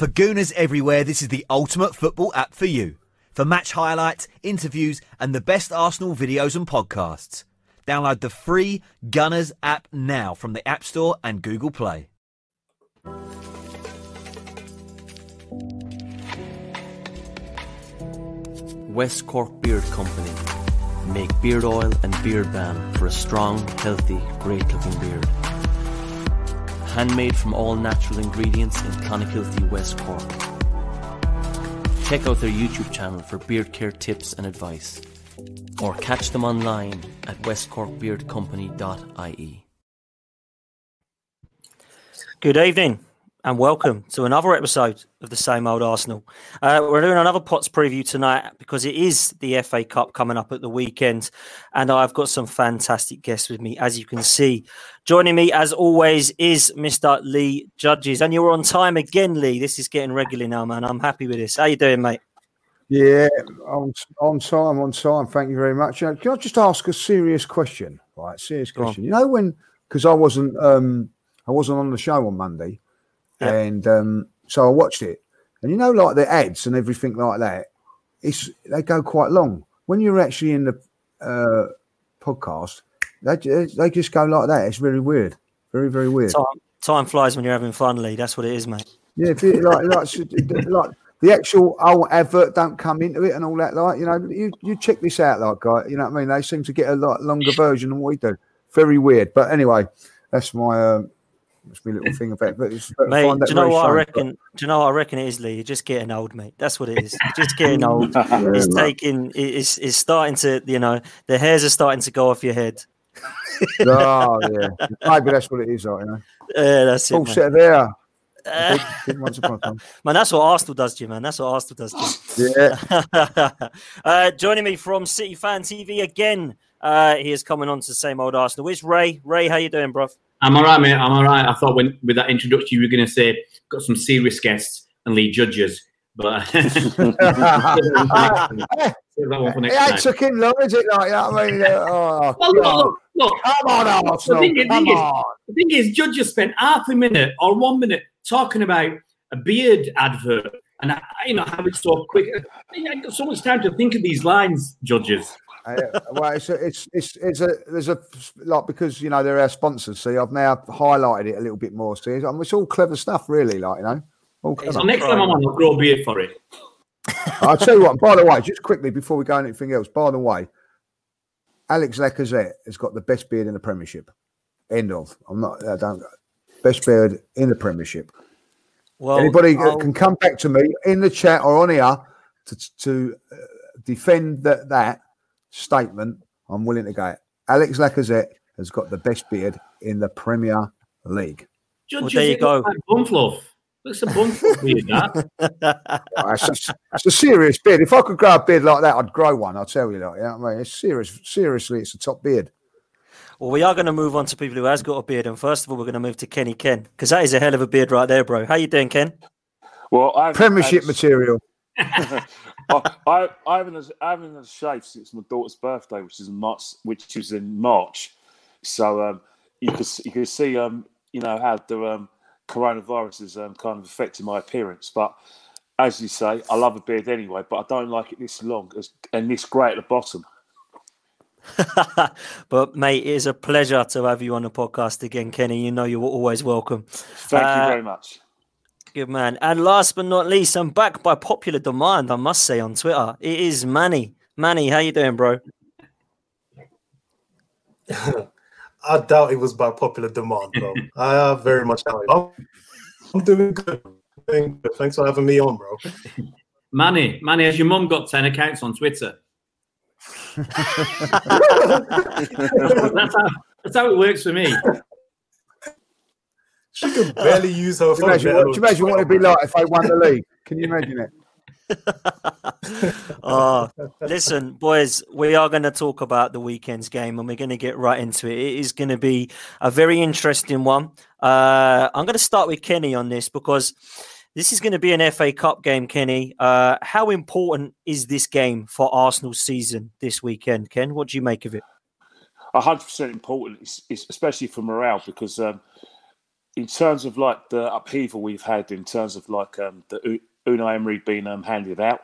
For Gooners everywhere, this is the ultimate football app for you. For match highlights, interviews, and the best Arsenal videos and podcasts. Download the free Gunners app now from the App Store and Google Play. West Cork Beard Company make beard oil and beard balm for a strong, healthy, great looking beard. Handmade from all natural ingredients in Clonakilty, West Cork. Check out their YouTube channel for beard care tips and advice. Or catch them online at westcorkbeardcompany.ie. Good evening and welcome to another episode of the same old Arsenal. Uh, we're doing another Pots preview tonight because it is the FA Cup coming up at the weekend, and I've got some fantastic guests with me, as you can see. Joining me, as always, is Mr. Lee Judges, and you're on time again, Lee. This is getting regular now, man. I'm happy with this. How you doing, mate? Yeah, on on time, on time. Thank you very much. Can I just ask a serious question? Right, serious question. You know when because I wasn't um I wasn't on the show on Monday, Yeah. and um so I watched it, and you know like the ads and everything like that, it's they go quite long. When you're actually in the uh podcast, they they just go like that. It's very weird, very very weird. Time, time flies when you're having fun, Lee. That's what it is, mate. Yeah, like, like, like the actual old advert don't come into it and all that. Like, you know, you, you check this out, like, guy. You know what I mean? They seem to get a lot longer version than what we do. Very weird. But anyway, that's my um, that's my little thing about. But it's, Mate, do you know what I reckon? Do you know what I reckon it is, Lee? You're just getting old, mate. That's what it is. You're just getting old. Yeah, It's mate. taking. It's it's starting to. You know, the hairs are starting to go off your head. oh yeah, maybe that's what it is. Like, you know, Yeah, that's it, full man. set there. Uh, Did once upon a time. man. That's what Arsenal does to you, man. That's what Arsenal does to you. Yeah, uh, joining me from City Fan TV again. Uh, he is coming on to the same old Arsenal. It's Ray. Ray, how you doing, bro? I'm all right, mate. I'm all right. I thought when with that introduction you were going to say got some serious guests and Lee Judges, but save that one for next it ain't time. took long, is it? Like, what I mean? Oh, Well, look, look, look. come on, The Arsenal. thing, is- Come thing is- the thing is, judges spent half a minute or one minute talking about a beard advert and I, you know how it's so quick. I got so much time to think of these lines, judges. Uh, well, it's a, it's it's it's a there's a like because you know they're our sponsors. See, I've now highlighted it a little bit more. See, I it's all clever stuff, really. Like you know, all clever. So next time I'm on, I'll grow a beard for it. I'll tell you what. By the way, just quickly before we go on anything else. By the way, Alex Lacazette has got the best beard in the Premiership. End of. I'm not. I don't. Best beard in the Premiership. Well, Anybody I'll- can come back to me in the chat or on here to to uh, defend that that statement. I'm willing to go. Alex Lacazette has got the best beard in the Premier League. Judges, there you go. Like bun fluff. Looks a bun fluff beard, that. It's, a, it's a serious beard. If I could grow a beard like that, I'd grow one. I'll tell you that. You know what I mean? It's serious. Seriously, it's a top beard. Well, we are going to move on to people who has got a beard, and first of all, we're going to move to Kenny Ken because that is a hell of a beard right there, bro. How you doing, Ken? Well, I've Premiership I've- material. I, I, I haven't had- I haven't had a shave since my daughter's birthday, which is in March, which was in March. So um, you could s- you could see um, you know how the um, coronavirus has um, kind of affected my appearance. But as you say, I love a beard anyway, but I don't like it this long as, and this grey at the bottom. but mate, it is a pleasure to have you on the podcast again, Kenny. You know you're always welcome. Thank uh, you very much. Good man. And last but not least, I'm back by popular demand, I must say, on Twitter. It is Manny. Manny, how you doing, bro? I doubt it was by popular demand, bro. I very much doubt it. I'm doing good. Thanks for having me on, bro. Manny, Manny, has your mum got 10 accounts on Twitter? that's, how, that's how it works for me. She could barely use her phone. Imagine, what, imagine what it'd be like if I won the league. Can you imagine it? oh, listen, boys, we are going to talk about the weekend's game and we're going to get right into it. It is going to be a very interesting one. Uh, I'm going to start with Kenny on this because this is going to be an FA Cup game, Kenny. Uh, how important is this game for Arsenal's season this weekend, Ken? What do you make of it? 100% important, it's, it's especially for morale, because um, in terms of like the upheaval we've had, in terms of like um, the Unai Emery being um, handed out,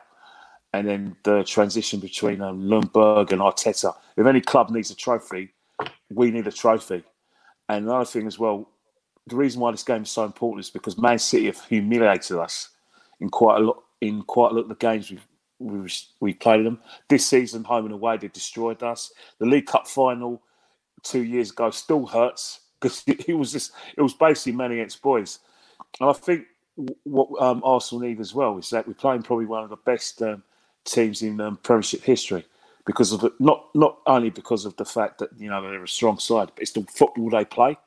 and then the transition between um, Ljungberg and Arteta. If any club needs a trophy, we need a trophy. And another thing as well, the reason why this game is so important is because Man City have humiliated us in quite a lot in quite a lot of the games we've we've, we've played them. This season, home and away, they destroyed us. The League Cup final two years ago still hurts because it was just it was basically men against boys. And I think what um, Arsenal need as well is that we're playing probably one of the best um, teams in um, Premiership history because of it, not not only because of the fact that you know they're a strong side, but it's the football they play.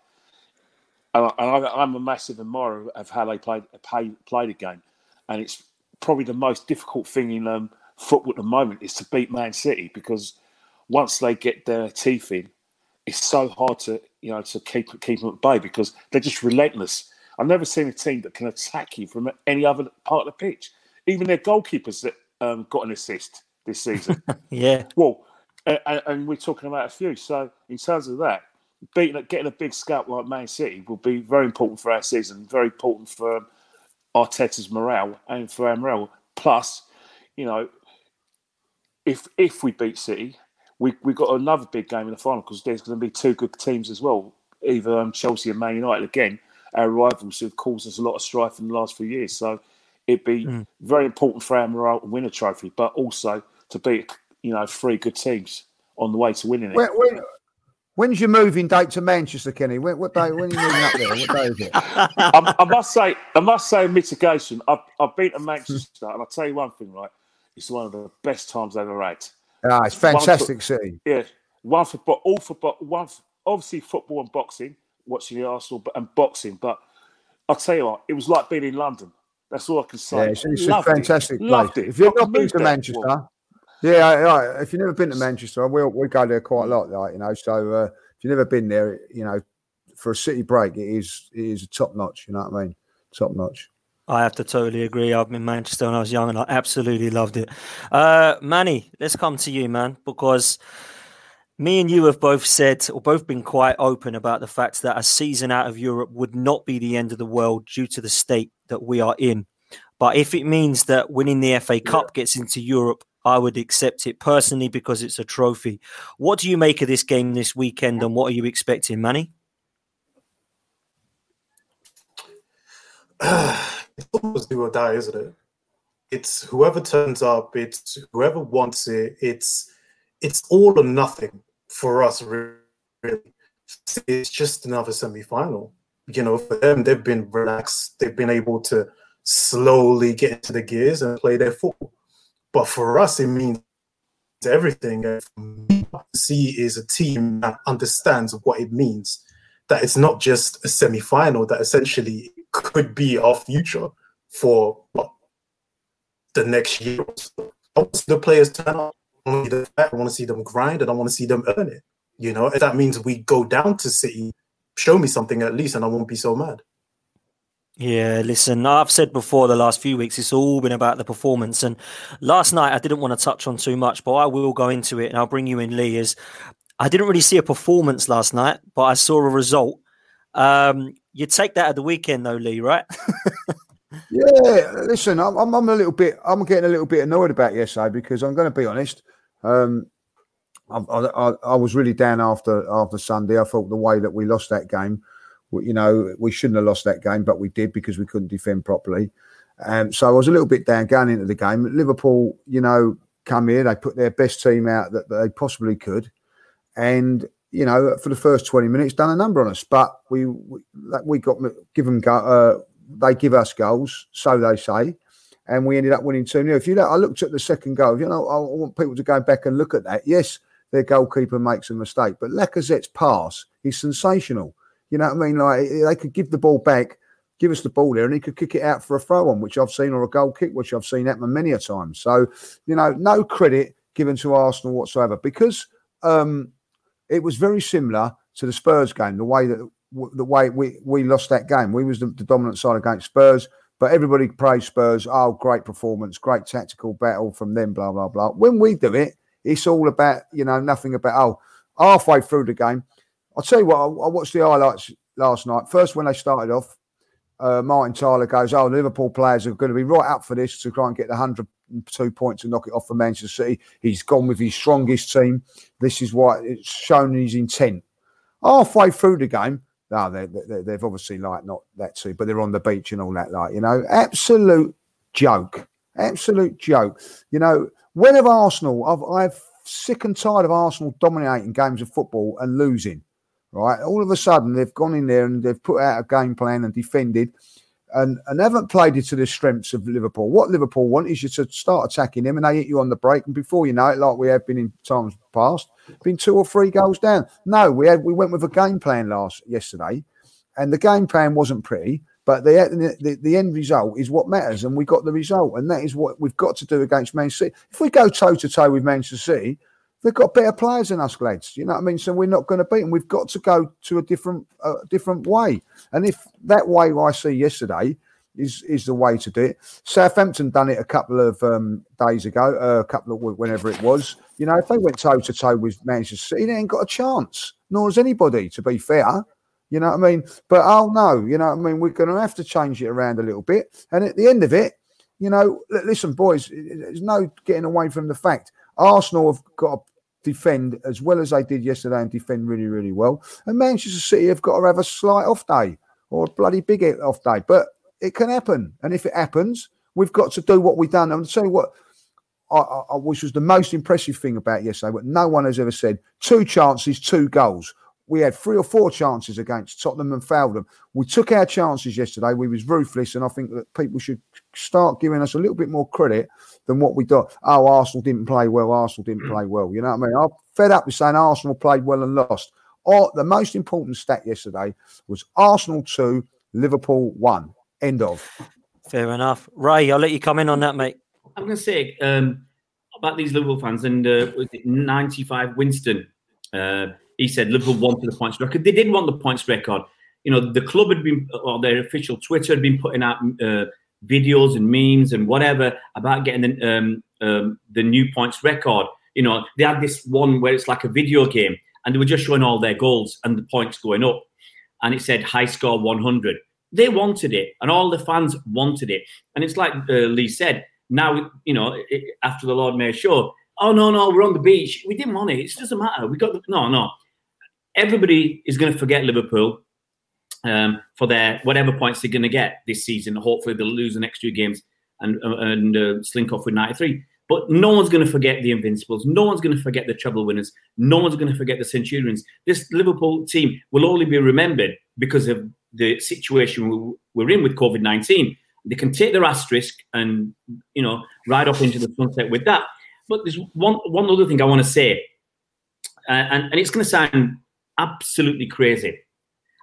And I, am a massive admirer of how they played play, play the game, and it's probably the most difficult thing in um, football at the moment is to beat Man City because once they get their teeth in, it's so hard to you know to keep keep them at bay because they're just relentless I've never seen a team that can attack you from any other part of the pitch. Even their goalkeepers that um, got an assist this season. yeah. Well, and, and, we're talking about a few. So in terms of that, beating, getting a big scalp like Man City will be very important for our season. Very important for um, Arteta's morale and for our morale. Plus, you know, if if we beat City, we we got another big game in the final because there's going to be two good teams as well, either um, Chelsea and Man United again our rivals who've caused us a lot of strife in the last few years. So it'd be mm. very important for our morale to win a trophy, but also to beat you know three good teams on the way to winning it. When, when, when's your moving date to Manchester, Kenny? When, what day? When are you moving up there? What day is it? I, I, must say, I must say, mitigation. I've, I've been to Manchester, and I'll tell you one thing, right? It's one of the best times I've ever had. Ah, it's fantastic for, city. Yeah, one for but all for but one for, obviously football and boxing watching the Arsenal and boxing. But I'll tell you what, it was like being in London. That's all I can say. Yeah, it's, it's a fantastic it. place. It. If you've not been to Manchester, yeah, if you've never been to Manchester, we we go there quite a lot, like you know. So uh, if you've never been there, you know, for a city break, it is it is top notch. You know what I mean? Top notch. I have to totally agree. I've been in Manchester when I was young, and I absolutely loved it. Uh, Manny, let's come to you, man, because me and you have both said or both been quite open about the fact that a season out of Europe would not be the end of the world due to the state that we are in. But if it means that winning the FA Cup gets into Europe, I would accept it personally because it's a trophy. What do you make of this game this weekend and what are you expecting, Manny? it's do or die, isn't it? It's whoever turns up, it's whoever wants it, it's it's all or nothing for us, really, it's just another semi-final. You know, for them, they've been relaxed. They've been able to slowly get into the gears and play their football. But for us, it means everything. And see is a team that understands what it means. That it's not just a semi-final. That essentially could be our future for what, the next year. I want the players turn up want to see I want to see them grind, and I want to see them earn it. You know, if that means we go down to City, show me something at least, and I won't be so mad. Yeah, listen, I've said before the last few weeks, it's all been about the performance. And last night, I didn't want to touch on too much, but I will go into it and I'll bring you in, Lee. Is I didn't really see a performance last night, but I saw a result. Um, You take that at the weekend, though, Lee, right? Yeah, listen, I'm, I'm, a little bit, I'm getting a little bit annoyed about yesterday because I'm going to be honest. Um, I, I, I was really down after after Sunday. I thought the way that we lost that game, you know, we shouldn't have lost that game, but we did because we couldn't defend properly. Um, so I was a little bit down going into the game. Liverpool, you know, come here, they put their best team out that they possibly could, and you know, for the first twenty minutes, done a number on us. But we we, we got give them go. Uh, they give us goals, so they say, and we ended up winning 2 0. If you look, I looked at the second goal, you know, I want people to go back and look at that. Yes, their goalkeeper makes a mistake, but Lacazette's pass is sensational. You know what I mean? Like they could give the ball back, give us the ball there, and he could kick it out for a throw on, which I've seen, or a goal kick, which I've seen happen many a time. So, you know, no credit given to Arsenal whatsoever because um, it was very similar to the Spurs game, the way that the way we, we lost that game. We was the, the, dominant side against Spurs, but everybody praised Spurs. Oh, great performance, great tactical battle from them, blah, blah, blah. When we do it, it's all about, you know, nothing about, oh, halfway through the game. I'll tell you what, I, I watched the highlights last night. First, when they started off, uh, Martin Tyler goes, oh, Liverpool players are going to be right up for this to try and get the 102 points to knock it off for Manchester City. He's gone with his strongest team. This is why it's shown his intent. Halfway through the game, no, they, they, they've obviously like not that too, but they're on the beach and all that, like you know, absolute joke, absolute joke. You know, when of Arsenal, I've I've sick and tired of Arsenal dominating games of football and losing. Right, all of a sudden they've gone in there and they've put out a game plan and defended, and, and haven't played it to the strengths of Liverpool. What Liverpool want is you to start attacking them and they hit you on the break. And before you know it, like we have been in times past, been two or three goals down. No, we had we went with a game plan last yesterday, and the game plan wasn't pretty. But the, the, the end result is what matters, and we got the result, and that is what we've got to do against Man City. If we go toe to toe with Manchester City, they've got better players than us, lads. You know what I mean? So we're not going to beat them. We've got to go to a different, uh, different way. And if that way I see yesterday is is the way to do it, Southampton done it a couple of um, days ago, uh, a couple of whenever it was. You know, if they went toe to toe with Manchester City, they ain't got a chance. Nor has anybody, to be fair. You know what I mean? But oh no, you know what I mean? We're going to have to change it around a little bit. And at the end of it, you know, listen, boys, there's no getting away from the fact Arsenal have got defend as well as they did yesterday and defend really, really well. And Manchester City have got to have a slight off day or a bloody big off day. But it can happen. And if it happens, we've got to do what we've done. And you what, I, I, which was the most impressive thing about yesterday, what no one has ever said two chances, two goals. We had three or four chances against Tottenham and failed them. We took our chances yesterday. We was ruthless, and I think that people should start giving us a little bit more credit than what we got. Oh, Arsenal didn't play well. Arsenal didn't play well. You know what I mean? I'm fed up with saying Arsenal played well and lost. Or the most important stat yesterday was Arsenal two, Liverpool one. End of. Fair enough. Ray, I'll let you come in on that, mate. I'm going to say um, about these Liverpool fans and uh, 95 Winston. Uh, he said Liverpool wanted the points record. They did want the points record. You know, the club had been, or their official Twitter had been putting out uh, videos and memes and whatever about getting the, um, um, the new points record. You know, they had this one where it's like a video game and they were just showing all their goals and the points going up. And it said high score 100. They wanted it, and all the fans wanted it. And it's like uh, Lee said. Now, you know, it, after the Lord Mayor show, oh no, no, we're on the beach. We didn't want it. It doesn't matter. We got the no, no. Everybody is going to forget Liverpool um, for their whatever points they're going to get this season. Hopefully, they'll lose the next two games and uh, and uh, slink off with 93. But no one's going to forget the Invincibles. No one's going to forget the treble winners. No one's going to forget the Centurions. This Liverpool team will only be remembered because of the situation we're in with COVID 19. They can take their asterisk and, you know, ride off into the sunset with that. But there's one, one other thing I want to say, uh, and, and it's going to sound absolutely crazy.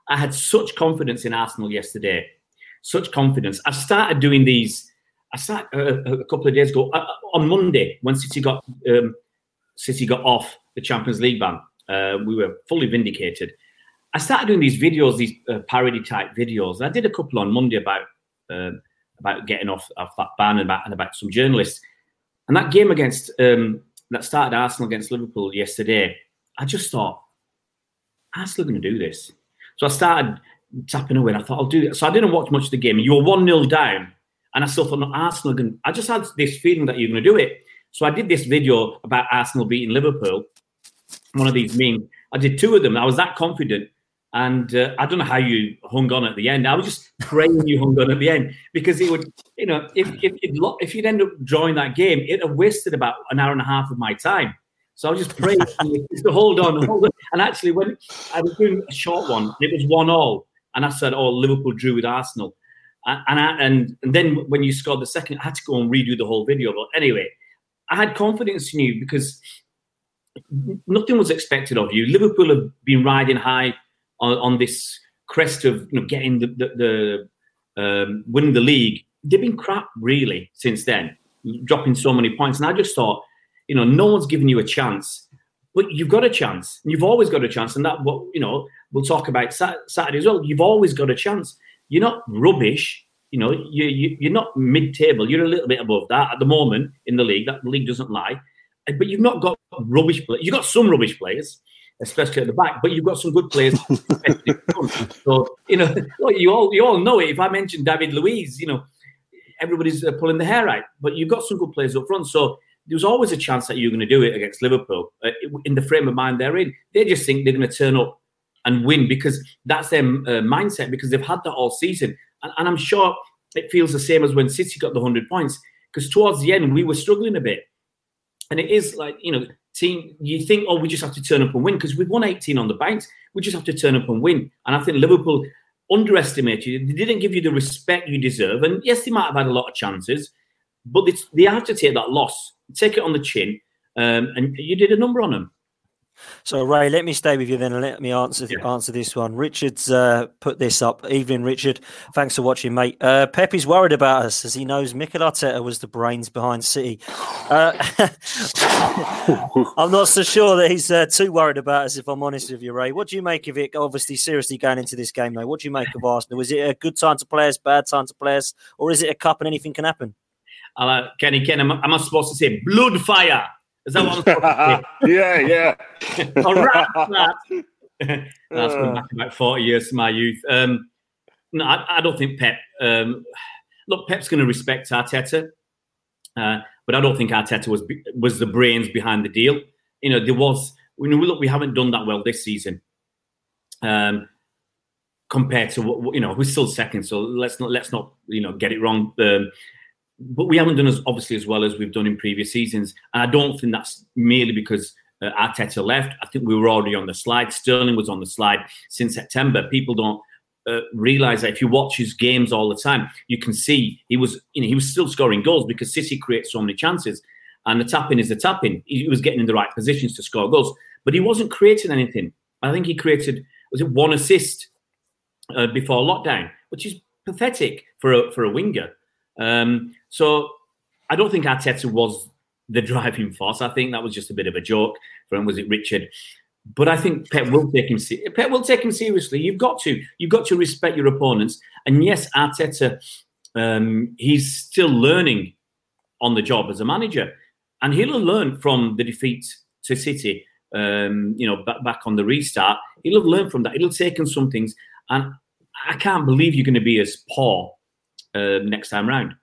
I had such confidence in Arsenal yesterday, such confidence. I started doing these. I started uh, a couple of days ago uh, on Monday when City got um, City got off the Champions League ban. Uh, we were fully vindicated. I started doing these videos, these uh, parody type videos. I did a couple on Monday about uh, about getting off, off that ban and about, and about some journalists. And that game against um, that started Arsenal against Liverpool yesterday, I just thought Arsenal going to do this. So I started tapping away. And I thought, I'll do it. So I didn't watch much of the game. You were 1 0 down. And I still thought, no, Arsenal, going I just had this feeling that you're going to do it. So I did this video about Arsenal beating Liverpool. One of these memes. I did two of them. I was that confident. And uh, I don't know how you hung on at the end. I was just praying you hung on at the end because it would, you know, if if if you'd end up drawing that game, it'd have wasted about an hour and a half of my time. So I was just praying to hold on, hold on. And actually, when I was doing a short one, it was one all, and I said, "Oh, Liverpool drew with Arsenal," and and, I, and and then when you scored the second, I had to go and redo the whole video. But anyway, I had confidence in you because nothing was expected of you. Liverpool have been riding high on, on this crest of you know getting the the, the um, winning the league. They've been crap really since then, dropping so many points. And I just thought, you know, no one's giving you a chance, but you've got a chance. You've always got a chance, and that what you know we'll talk about Saturday as well. You've always got a chance. You're not rubbish. You know, you, you you're not mid-table. You're a little bit above that at the moment in the league. That league doesn't lie, but you've not got rubbish players. You've got some rubbish players especially at the back. But you've got some good players. so you know, you all you all know it. If I mention David Luiz, you know, everybody's uh, pulling the hair out. But you've got some good players up front. So there's always a chance that you're going to do it against Liverpool uh, in the frame of mind they're in. They just think they're going to turn up and win because that's their uh, mindset because they've had that all season. And, and I'm sure it feels the same as when City got the 100 points because towards the end we were struggling a bit. And it is like, you know, team, you think, oh, we just have to turn up and win because we've won 18 on the banks. We just have to turn up and win. And I think Liverpool underestimated you. They didn't give you the respect you deserve. And yes, they might have had a lot of chances, but they have to take that loss, take it on the chin, um, and you did a number on them. So Ray, let me stay with you then and let me answer yeah. answer this one. Richard's uh, put this up. Evening, Richard. Thanks for watching, mate. Uh, is worried about us as he knows Mikel Arteta was the brains behind City. Uh, I'm not so sure that he's uh, too worried about us, if I'm honest with you, Ray. What do you make of it? Obviously, seriously going into this game, though. What do you make of Arsenal? Is it a good time to play us, bad time to play us, or is it a cup and anything can happen? Uh, Kenny, Ken, am, am I supposed to say blood fire? Is that what I'm talking about? Yeah, yeah. All right, That's going back about 40 years to my youth. Um, no, I, I, don't think Pep. Um, look, Pep's going to respect Arteta, uh, but I don't think Arteta was was the brains behind the deal. You know, there was. We know, look, we haven't done that well this season. Um, compared to what you know, we're still second, so let's not let's not you know get it wrong. Um, but we haven't done as obviously as well as we've done in previous seasons. And I don't think that's merely because uh, Arteta left. I think we were already on the slide. Sterling was on the slide since September. People don't uh, realize that if you watch his games all the time, you can see he was you know he was still scoring goals because City creates so many chances, and the tapping is the tapping. He was getting in the right positions to score goals, but he wasn't creating anything. I think he created was it one assist uh, before lockdown, which is pathetic for a for a winger. Um, so I don't think Arteta was the driving force. I think that was just a bit of a joke from was it Richard. But I think Pep will take him. Pep will take him seriously. You've got to. You've got to respect your opponents. And yes, Arteta, um, he's still learning on the job as a manager, and he'll learn from the defeat to City. Um, you know, back, back on the restart, he'll have learned from that. He'll have taken some things, and I can't believe you're going to be as poor uh, next time round.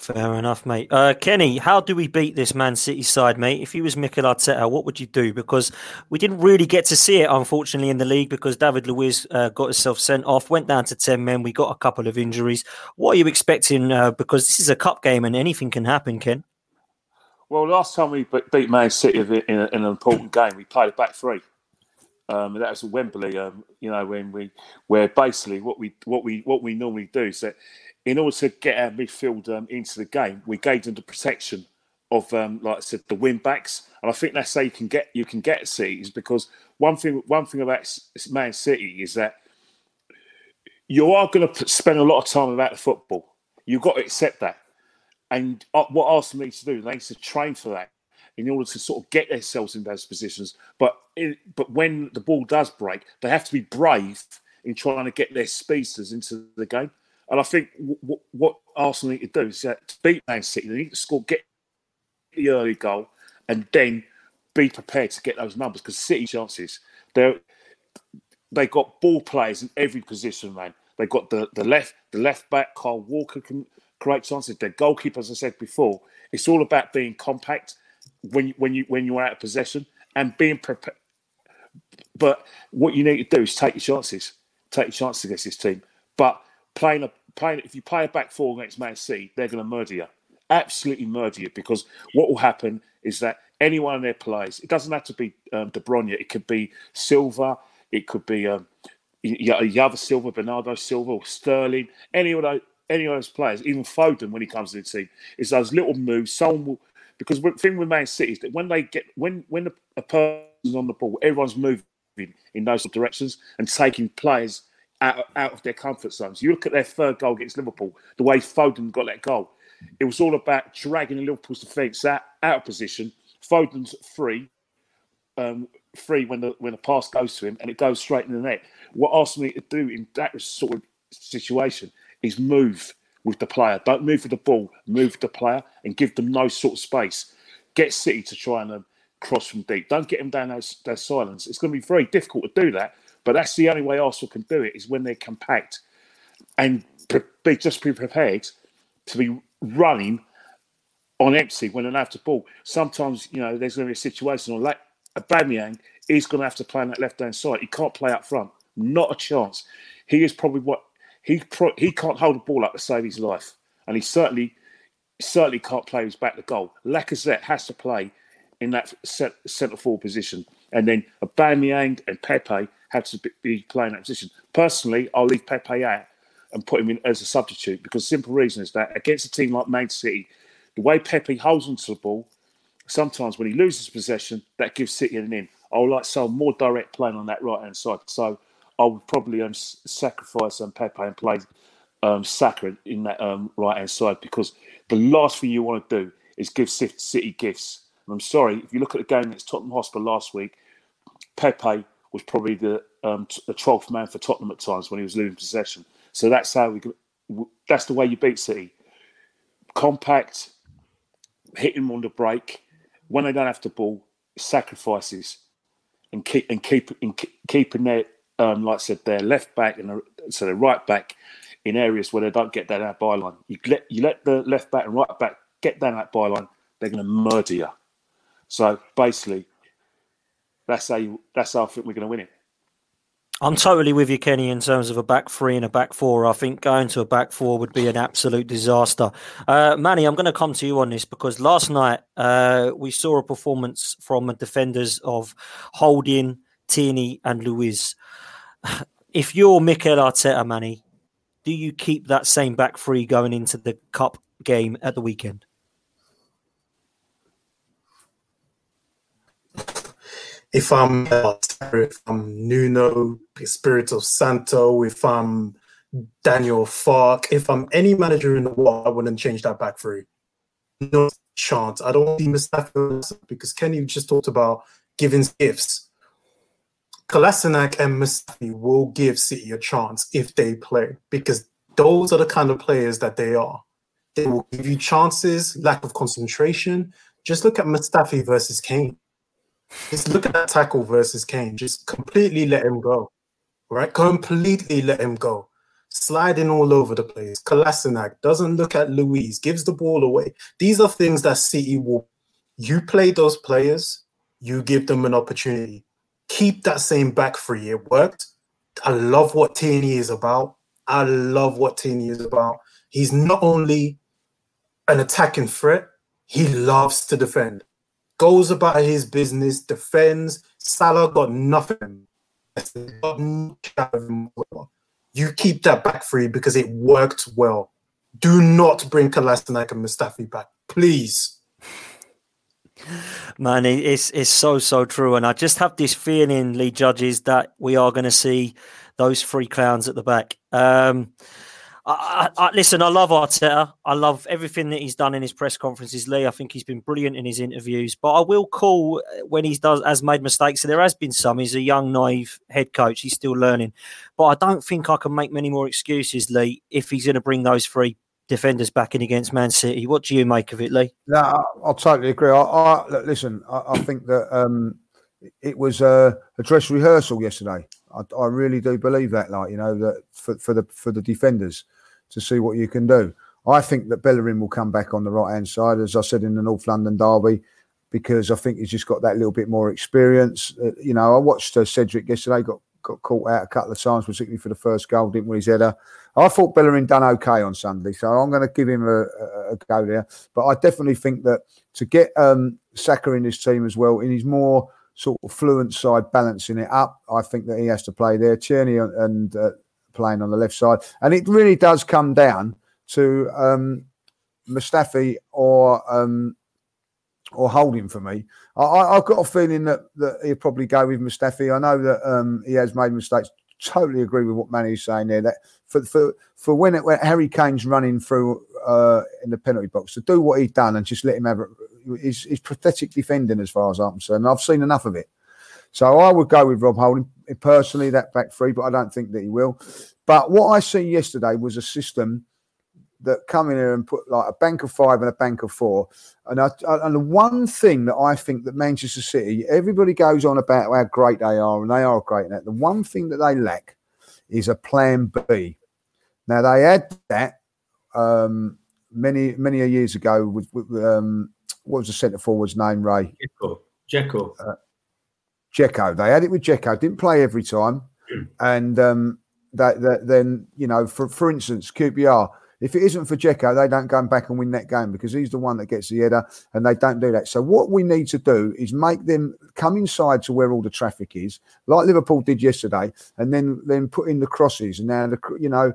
Fair enough, mate. Uh, Kenny, how do we beat this Man City side, mate? If you was Mikel Arteta, what would you do? Because we didn't really get to see it, unfortunately, in the league because David Luiz uh, got himself sent off, went down to 10 men. We got a couple of injuries. What are you expecting? Uh, because this is a cup game and anything can happen, Ken. Well, last time we beat Man City in, a, in an important game, we played a back three. Um, that was Wembley, um, you know, when we, where basically what we, what we, what we normally do is that in order to get our midfield um, into the game, we gave them the protection of, um, like I said, the wing backs, and I think that's how you can get you can get Cities because one thing one thing about Man City is that you are going to spend a lot of time about the football. You've got to accept that, and uh, what Arsenal needs to do, they need to train for that in order to sort of get themselves in those positions. But in, but when the ball does break, they have to be brave in trying to get their speedsters into the game. And I think w- what Arsenal need to do is that to beat Man City, they need to score, get the early goal, and then be prepared to get those numbers because City chances. They're, they got ball players in every position, man. They got the the left the left back. Kyle Walker can create chances. Their goalkeeper, as I said before, it's all about being compact when when you when you're out of possession and being prepared. But what you need to do is take your chances. Take your chances against this team. But playing a playing if you play a back four against Man City, they're going to murder you. Absolutely murder you because what will happen is that anyone in their plays, it doesn't have to be um, De Bruyne. It could be Silva. It could be um, Yava Silva, Bernardo Silva, or Sterling. Any of those any of those players, even Foden when he comes to the team, is those little moves. Someone will because the thing with Man City is that when they get when when a, person's on the ball, everyone's moving in those directions and taking players out, out of their comfort zones. You look at their third goal against Liverpool, the way Foden got that goal. It was all about dragging Liverpool's defence out, out of position. Foden's free, um, free when the when the pass goes to him, and it goes straight in the net. What Arsenal need to do in that sort of situation is move with the player. Don't move with the ball. Move with the player and give them no sort of space. Get City to try and um, cross from deep. Don't get them down those, those silence. It's going to be very difficult to do that, but that's the only way Arsenal can do it is when they're compact and pre- be just be prepared to be running on empty when they have to ball. Sometimes you know there's going to be a situation on like Aubameyang is going to have to play on that left hand side. He can't play up front. Not a chance. He is probably what he pro- he can't hold the ball up to save his life, and he certainly certainly can't play his back to goal. Lacazette has to play in that centre forward position, and then Aubameyang and Pepe have to be playing that position. Personally, I'll leave Pepe out and put him in as a substitute because the simple reason is that against a team like Man City, the way Pepe holds onto the ball, sometimes when he loses possession, that gives City an in. I would like some more direct playing on that right hand side. So I would probably um, sacrifice um, Pepe and play um, Saka in that um, right hand side because the last thing you want to do is give City gifts. And I'm sorry, if you look at the game against Tottenham Hotspur last week, Pepe was probably the um, the 12th man for Tottenham at times when he was losing possession. So that's how we that's the way you beat City. Compact, hitting them on the break when they don't have the ball, sacrifices, and keep and keep and keeping their um, like I said, their left back and so their right back in areas where they don't get down that byline. You let you let the left back and right back get down that byline, they're going to murder you. So basically, that's how you, that's how I think we're going to win it. I'm totally with you, Kenny, in terms of a back three and a back four. I think going to a back four would be an absolute disaster. Uh, Manny, I'm going to come to you on this because last night uh, we saw a performance from the defenders of Holding, Tierney, and Luiz. If you're Mikel Arteta, Manny, do you keep that same back three going into the cup game at the weekend? If I'm if I'm Nuno, Espirito Santo, if I'm Daniel Farke, if I'm any manager in the world, I wouldn't change that back three. No chance. I don't see Mustafi because Kenny just talked about giving gifts. Kolasinac and Mustafi will give City a chance if they play because those are the kind of players that they are. They will give you chances, lack of concentration. Just look at Mustafi versus Kane. Just look at that tackle versus Kane. Just completely let him go. Right? Completely let him go. Sliding all over the place. Kolasinac doesn't look at Luiz, gives the ball away. These are things that City will. You play those players, you give them an opportunity keep that same back three. It worked. I love what Tierney is about. I love what Tierney is about. He's not only an attacking threat, he loves to defend. Goes about his business, defends. Salah got nothing. You keep that back three because it worked well. Do not bring Kolasinac and Mustafi back, please. Man, it's it's so so true, and I just have this feeling, Lee Judges, that we are going to see those three clowns at the back. Um, I, I, listen, I love Arteta. I love everything that he's done in his press conferences, Lee. I think he's been brilliant in his interviews. But I will call when he does has made mistakes. So there has been some. He's a young, naive head coach. He's still learning. But I don't think I can make many more excuses, Lee, if he's going to bring those three defenders backing against Man City. What do you make of it, Lee? No, I, will totally agree. I, I look, listen. I, I, think that um, it was a, a, dress rehearsal yesterday. I, I really do believe that. Like you know that for, for the for the defenders to see what you can do. I think that Bellerin will come back on the right hand side, as I said in the North London derby, because I think he's just got that little bit more experience. Uh, you know, I watched uh, Cedric yesterday, got got caught out a couple of times, particularly for the first goal, didn't win his header. I thought Bellerin done okay on Sunday, so I'm going to give him a, a, a, go there. But I definitely think that to get um, Saka in his team as well, in his more sort of fluent side, balancing it up, I think that he has to play there. Tierney and uh, playing on the left side, and it really does come down to um, Mustafi or um, or Holding for me. I, have got a feeling that, that he'll probably go with Mustafi. I know that um, he has made mistakes. Totally agree with what Manny's saying there. That for for for when it when Harry Kane's running through uh, in the penalty box to do what he's done and just let him have it. He's, he's pathetic defending as far as I'm concerned. I've seen enough of it. So I would go with Rob Holding personally, that back three, but I don't think that he will. But what I see yesterday was a system that come in here and put like a bank of five and a bank of four. And I, and the one thing that I think that Manchester City, everybody goes on about how great they are, and they are great at that. The one thing that they lack is a plan B. Now they had that um, many many years ago with, with um, what was the centre forward's name? Ray Dzeko. Dzeko. Uh. They had it with Dzeko. Didn't play every time, and um, that, that then you know for for instance QPR if it isn't for Dzeko, they don't go back and win that game because he's the one that gets the header and they don't do that. So what we need to do is make them come inside to where all the traffic is, like Liverpool did yesterday, and then then put in the crosses. And now the you know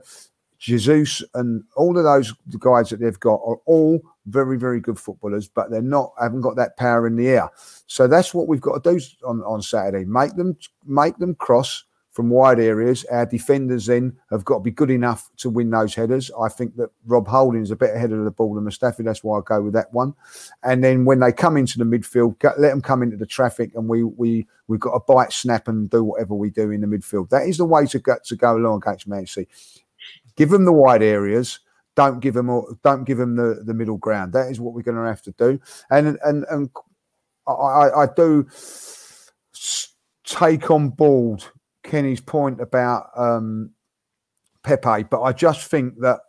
Jesus and all of those guys that they've got are all very, very good footballers, but they're not haven't got that power in the air. So that's what we've got to do on, on Saturday. Make them make them cross from wide areas. Our defenders then have got to be good enough to win those headers. I think that Rob Holding is a better header of the ball than Mustafi. That's why I go with that one. And then when they come into the midfield, let them come into the traffic, and we we we've got to bite, snap, and do whatever we do in the midfield. That is the way to go to go along against Man City. Give them the wide areas. Don't give them don't give them the, the middle ground. That is what we're going to have to do. And and and I, I do take on board Kenny's point about um, Pepe, but I just think that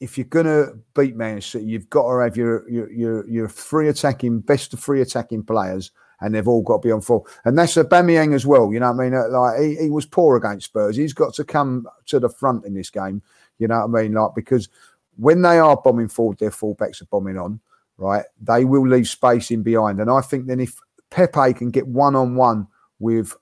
if you're going to beat Man City, you've got to have your your your, your free attacking, best of free attacking players, and they've all got to be on full. And that's a Aubameyang as well. You know what I mean? Uh, like he, he was poor against Spurs. He's got to come to the front in this game. You know what I mean? Like because when they are bombing forward, their fullbacks are bombing on. Right? They will leave space in behind, and I think then if Pepe can get one on one with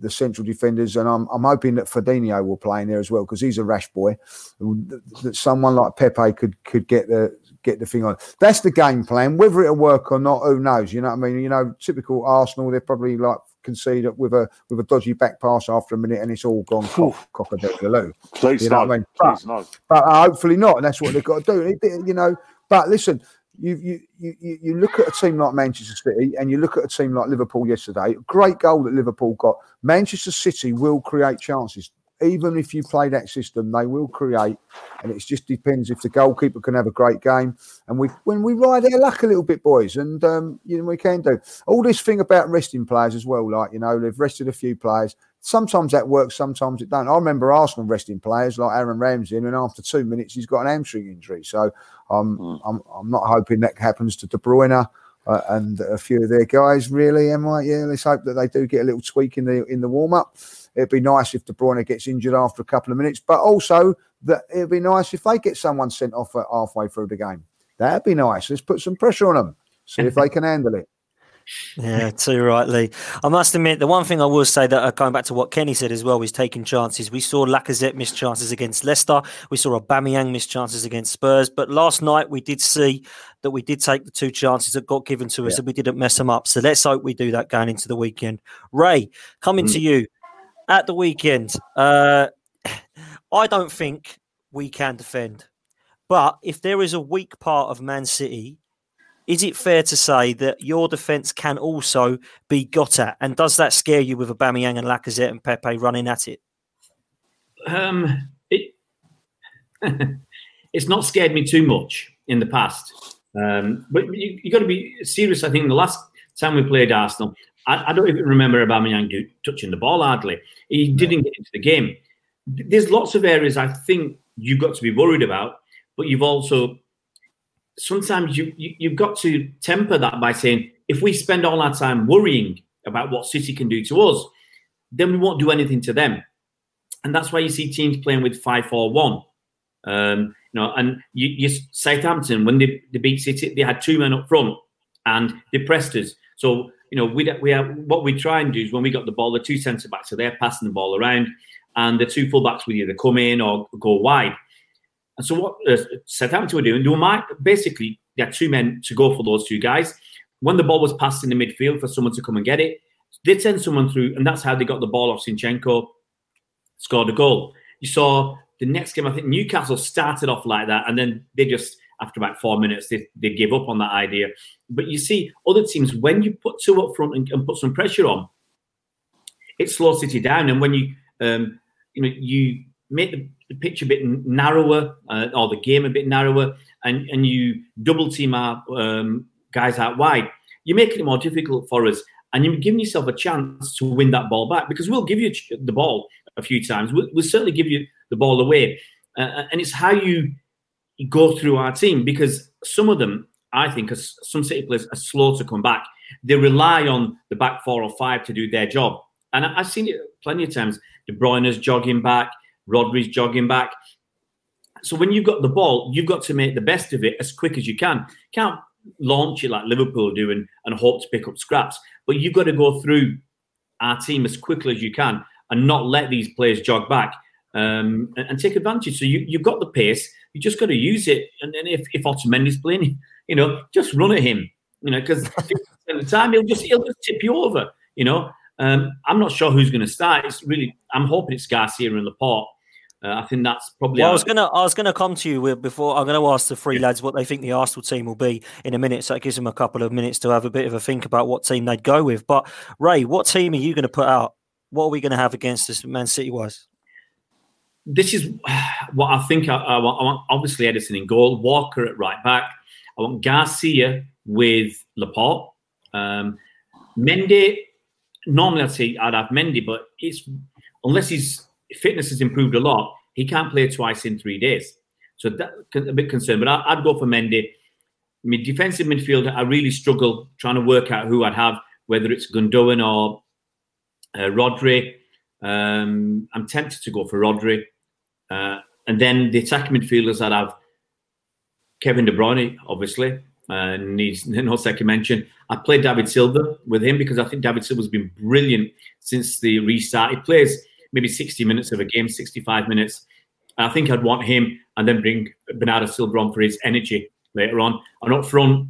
the central defenders, and I'm, I'm hoping that Fernandinho will play in there as well because he's a rash boy. That someone like Pepe could could get the get the thing on. That's the game plan. Whether it'll work or not, who knows? You know what I mean? You know, typical Arsenal. They're probably like concede with a with a dodgy back pass after a minute, and it's all gone cock, cock a Please you know no. I mean? Please but, no. but hopefully not, and that's what they've got to do. You know, but listen, you, you you look at a team like Manchester City and you look at a team like Liverpool yesterday. Great goal that Liverpool got. Manchester City will create chances. Even if you play that system, they will create, and it just depends if the goalkeeper can have a great game. And we, when we ride our luck a little bit, boys, and um, you know we can do all this thing about resting players as well. Like you know they've rested a few players. Sometimes that works, sometimes it don't. I remember Arsenal resting players like Aaron Ramsey, and after two minutes he's got an hamstring injury. So um, mm. I'm I'm not hoping that happens to De Bruyne. Uh, and a few of their guys, really, am I? Yeah, let's hope that they do get a little tweak in the in the warm up. It'd be nice if De Bruyne gets injured after a couple of minutes, but also that it'd be nice if they get someone sent off halfway through the game. That'd be nice. Let's put some pressure on them, see if they can handle it. Yeah, too rightly. I must admit, the one thing I will say that uh, going back to what Kenny said as well is taking chances. We saw Lacazette miss chances against Leicester. We saw Aubameyang miss chances against Spurs. But last night we did see that we did take the two chances that got given to us yeah. and we didn't mess them up. So let's hope we do that going into the weekend. Ray, coming mm. to you at the weekend. Uh, I don't think we can defend. But if there is a weak part of Man City is it fair to say that your defence can also be got at? And does that scare you with Aubameyang and Lacazette and Pepe running at it? Um, it it's not scared me too much in the past. Um, but you, you got to be serious. I think the last time we played Arsenal, I, I don't even remember Aubameyang do, touching the ball hardly. He didn't get into the game. There's lots of areas I think you've got to be worried about, but you've also sometimes you, you you've got to temper that by saying if we spend all our time worrying about what City can do to us, then we won't do anything to them. And that's why you see teams playing with 5 4 1. Um, you know, and you, you Southampton, when they, they beat City, they had two men up front and they pressed us. So, you know, we, we have what we try and do is when we got the ball, the two centre backs are there passing the ball around, and the two full backs would either come in or go wide. And so, what uh, Southampton were doing, they were basically, they had two men to go for those two guys. When the ball was passed in the midfield for someone to come and get it, they send someone through, and that's how they got the ball off Zinchenko, scored a goal. You saw the next game, I think Newcastle started off like that, and then they just after about four minutes they, they give up on that idea. But you see, other teams when you put two up front and, and put some pressure on, it slows City down. And when you um, you know you make the, pitch a bit narrower uh, or the game a bit narrower, and and you double team our um, guys out wide, you're making it more difficult for us. And you're giving yourself a chance to win that ball back because we'll give you the ball a few times. We'll, we'll certainly give you the ball away. Uh, uh, and it's how you go through our team because some of them, I think, some City players are slow to come back. They rely on the back four or five to do their job. And I, have seen it plenty of times. De Bruyne's jogging back, Rodri's jogging back. So when you've got the ball, you've got to make the best of it as quick as you can. Can't launch it like Liverpool do and, and hope to pick up scraps. But you've got to go through our team as quickly as you can and not let these players jog back um, and, and, take advantage. So you, you've got the pace. You just got to use it. And then if, if Otamendi's playing, you know, just run at him. You know, because at the time he'll just he'll just tip you over. You know, um, I'm not sure who's going to start. It's really I'm hoping it's Garcia and Laporte. Uh, I think that's probably. Well, I was gonna, I was gonna come to you with before. I'm gonna ask the three lads what they think the Arsenal team will be in a minute. So it gives them a couple of minutes to have a bit of a think about what team they'd go with. But Ray, what team are you going to put out? What are we going to have against this Man City wise? this is what I think I, I, want, I, want, Obviously, Ederson in goal, Walker at right back. I want Garcia with Laporte. Um, Mendy, normally I'd say I'd have Mendy, but it's unless his fitness has improved a lot, he can't play twice in three days. So that's a bit concerned. But I, would go for Mendy. My defensive midfielder, I really struggle trying to work out who I'd have, whether it's Gundogan or uh, Rodri. Um, I'm tempted to go for Rodri. Uh, and then the attacking midfielders that have Kevin De Bruyne, obviously, uh, needs no second mention. I played David Silva with him because I think David Silva's been brilliant since the restart. He plays maybe 60 minutes of a game, 65 minutes. I think I'd want him and then bring Bernardo Silva on for his energy later on. And up front,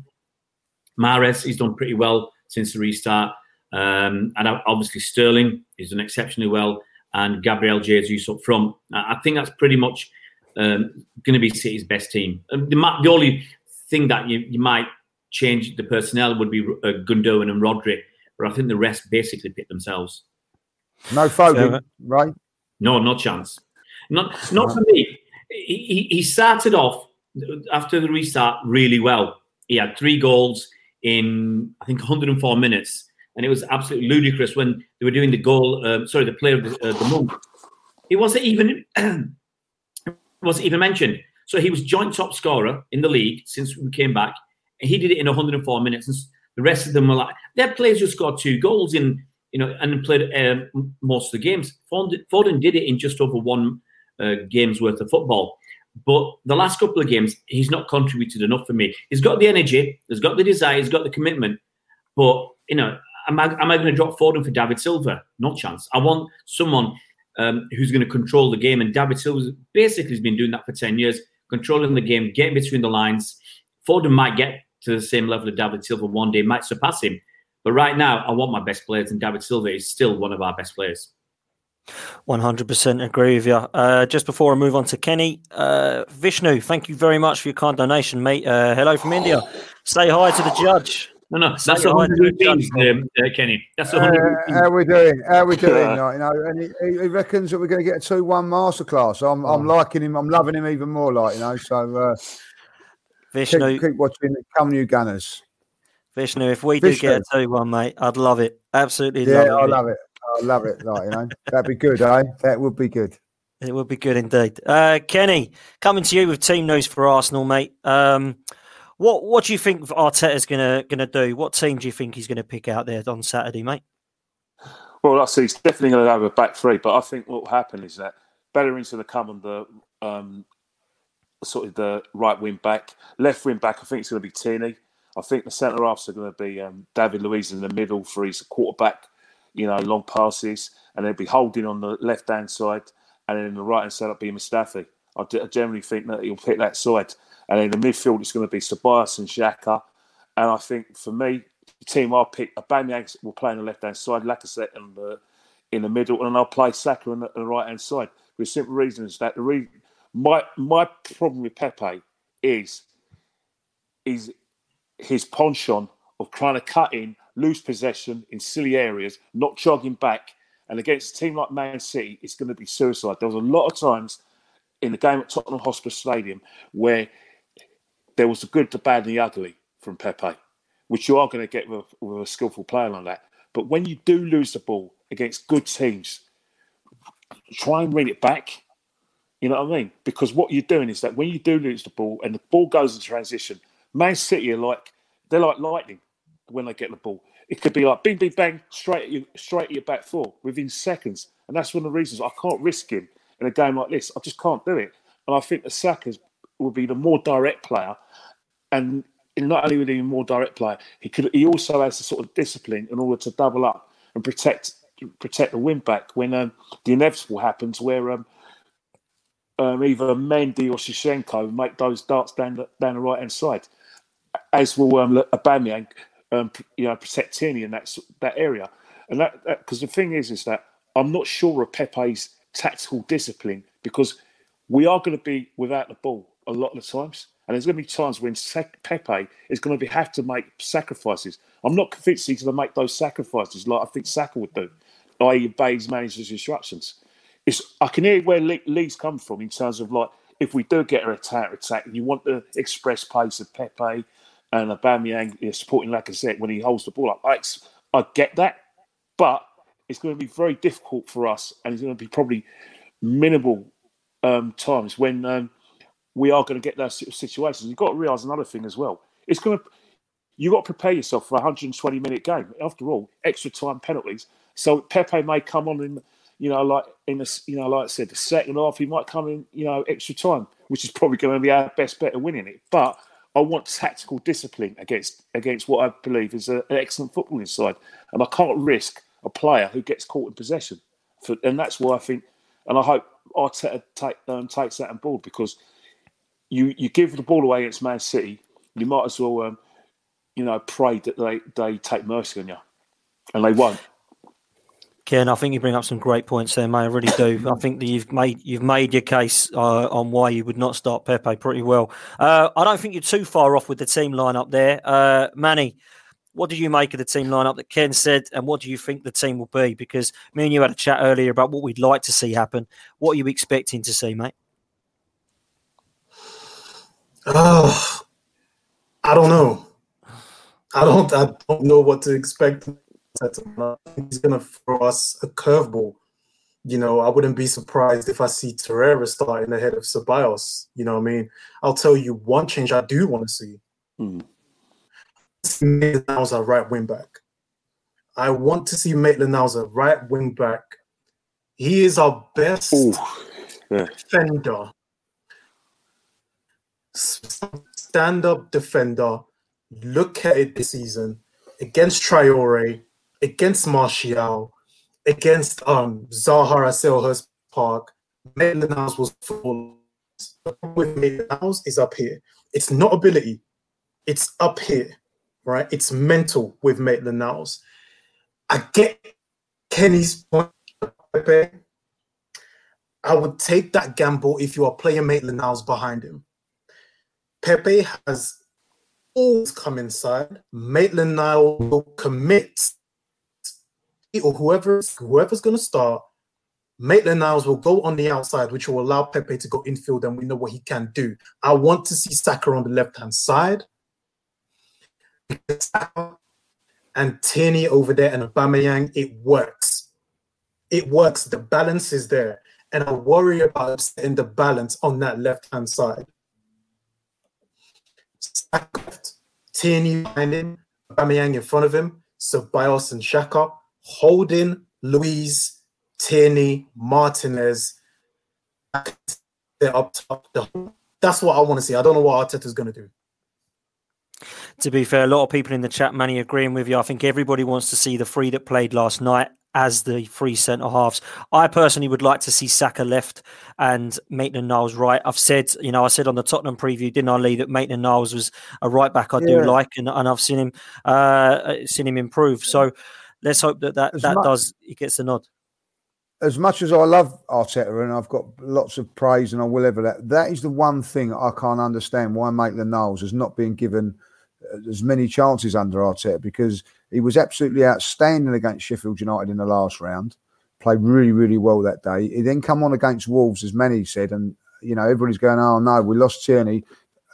Mahrez, he's done pretty well since the restart. Um, and obviously Sterling, he's done exceptionally well and Gabriel Jesus up front. I think that's pretty much um, going to be City's best team. Um, the, the, only thing that you, you might change the personnel would be uh, Gundogan and Rodri, but I think the rest basically pick themselves. No Foden, right? No, no chance. Not not for me. He, he started off after the restart really well. He had three goals in I think 104 minutes and it was absolutely ludicrous when they were doing the goal. Um, sorry, the player of the, uh, the month. He wasn't even wasn't even mentioned. So he was joint top scorer in the league since we came back. And he did it in 104 minutes, and the rest of them were like their players just scored two goals in you know and played um, most of the games. Foden, did it in just over one uh, game's worth of football. But the last couple of games, he's not contributed enough for me. He's got the energy, he's got the desire, he's got the commitment. But you know, am I, am I going to drop Foden for David Silva? No chance. I want someone um, who's going to control the game. And David Silva basically has been doing that for 10 years, controlling the game, getting between the lines. Foden might get to the same level of David Silva one day, might surpass him. But right now, I want my best players, and David Silva is still one of our best players. 100% agree with you. Uh, just before I move on to Kenny, uh, Vishnu, thank you very much for your kind donation, mate. Uh, hello from India. Say hi to the judge. No, no, that's a hundred routines, um, uh, Kenny. That's a hundred. Uh, how we doing? How are we doing? like, you know, and he, he, reckons that we're going to get a two-one masterclass. I'm, I'm oh. liking him. I'm loving him even more. Like you know, so uh, Vishnu, keep, keep watching. Come, new Gunners. Vishnu, if we do get a 2 1, mate, I'd love it. Absolutely Yeah, love it. I love it. I love it. Like you know, that'd be good, eh? That would be good. It would be good indeed. Uh, Kenny, coming to you with team news for Arsenal, mate. Um, what what do you think Arteta's gonna gonna do? What team do you think he's gonna pick out there on Saturday, mate? Well, I see he's definitely going to have a back three, but I think what will happen is that Bellerin's going to come on the um, sort of the right wing back, left wing back. I think it's going to be Tierney. I think the centre halves are going to be um, David Luiz in the middle for his quarterback, you know, long passes, and they'll be holding on the left hand side, and then in the right hand side, it'll be Mustafi. I, d- I generally think that he'll pick that side, and in the midfield, it's going to be Tobias and Xhaka. And I think for me, the team I'll pick, Aubameyang will play on the left hand side, Lacazette in the in the middle, and I'll play Saka on the, the right hand side. For the simple reason is that the re- my my problem with Pepe is is his penchant of trying to cut in, lose possession in silly areas, not jogging back. And against a team like Man City, it's going to be suicide. There was a lot of times in the game at Tottenham Hotspur Stadium where there was the good, the bad, and the ugly from Pepe, which you are going to get with, with a skillful player like that. But when you do lose the ball against good teams, try and bring it back. You know what I mean? Because what you're doing is that when you do lose the ball and the ball goes in transition, Man City are like they're like lightning when they get the ball. It could be like bing, bing, bang, straight at you, straight at your back four within seconds. And that's one of the reasons I can't risk him in a game like this. I just can't do it. And I think the Saka's will be the more direct player. And not only would he be more direct player, he could he also has the sort of discipline in order to double up and protect protect the wing back when um, the inevitable happens where um, um, either Mendy or Zinchenko make those darts down the, down the right hand side, as will um, Aubameyang, um, you know, protect Tierney in that that area. And that because the thing is, is that I'm not sure of Pepe's tactical discipline because we are going to be without the ball a lot of the times, and there's going to be times when Pepe is going to be have to make sacrifices. I'm not convinced he's going to make those sacrifices like I think Saka would do, i.e., obey his manager's instructions. It's I can hear where Lee, Lee's come from in terms of like if we do get an attack, attack, you want the express pace of Pepe and Aubameyang know, supporting Lacazette when he holds the ball up. I, I get that, but it's going to be very difficult for us, and it's going to be probably minimal um, times when um, we are going to get those situations. You've got to realise another thing as well. It's going to you've got to prepare yourself for a 120 minute game. After all, extra time penalties. So Pepe may come on in, you know, like in the, you know, like I said, the second half he might come in, you know, extra time, which is probably going to be our best bet of winning it. But I want tactical discipline against against what I believe is a, an excellent footballing side, and I can't risk a player who gets caught in possession. For, and that's why I think, and I hope Arteta take, um, takes that on board because you you give the ball away against Man City, you might as well, um, you know, pray that they they take mercy on you, and they won't. Ken, I think you bring up some great points there, mate. I really do. I think that you've made you've made your case uh, on why you would not start Pepe pretty well. Uh, I don't think you're too far off with the team lineup there, uh, Manny. What did you make of the team lineup that Ken said, and what do you think the team will be? Because me and you had a chat earlier about what we'd like to see happen. What are you expecting to see, mate? Oh, I don't know. I don't. I don't know what to expect. He's gonna throw us a curveball. You know, I wouldn't be surprised if I see Torreira starting ahead of Ceballos. You know, what I mean, I'll tell you one change I do want to see. Hmm. Maitland as a right wing back. I want to see Maitland as a right wing back. He is our best defender stand up defender. Look at it this season against Traore, against Martial, against um Zaha at Selhurst Park. Maitland Niles was full. The problem with Maitland Niles is up here. It's not ability, it's up here, right? It's mental with Maitland Niles. I get Kenny's point. Pepe. I would take that gamble if you are playing Maitland Niles behind him. Pepe has always come inside. Maitland Niles will commit, or whoever whoever's going to start. Maitland Niles will go on the outside, which will allow Pepe to go infield, and we know what he can do. I want to see Saka on the left hand side. and Tierney over there and Aubameyang, it works. It works. The balance is there, and I worry about upsetting the balance on that left hand side. Left, Tierney behind him, Aubameyang in front of him, so Ceballos and Xhaka, Holding, Luiz, Tierney, Martinez. They're up top. That's what I want to see. I don't know what Arteta's going to do to be fair, a lot of people in the chat, Manny, agreeing with you. I think everybody wants to see the three that played last night as the three centre halves. I personally would like to see Saka left and Maitland Niles right. I've said, you know, I said on the Tottenham preview, didn't I, Lee, that Maitland Niles was a right back I yeah. do like, and, and I've seen him uh, seen him improve. So let's hope that that, that much, does he gets the nod. As much as I love Arteta and I've got lots of praise and I will ever that, that is the one thing I can't understand why Maitland Niles has not been given – as many chances under Arteta because he was absolutely outstanding against Sheffield United in the last round. Played really, really well that day. He then come on against Wolves, as many said, and you know everybody's going, "Oh no, we lost Tierney."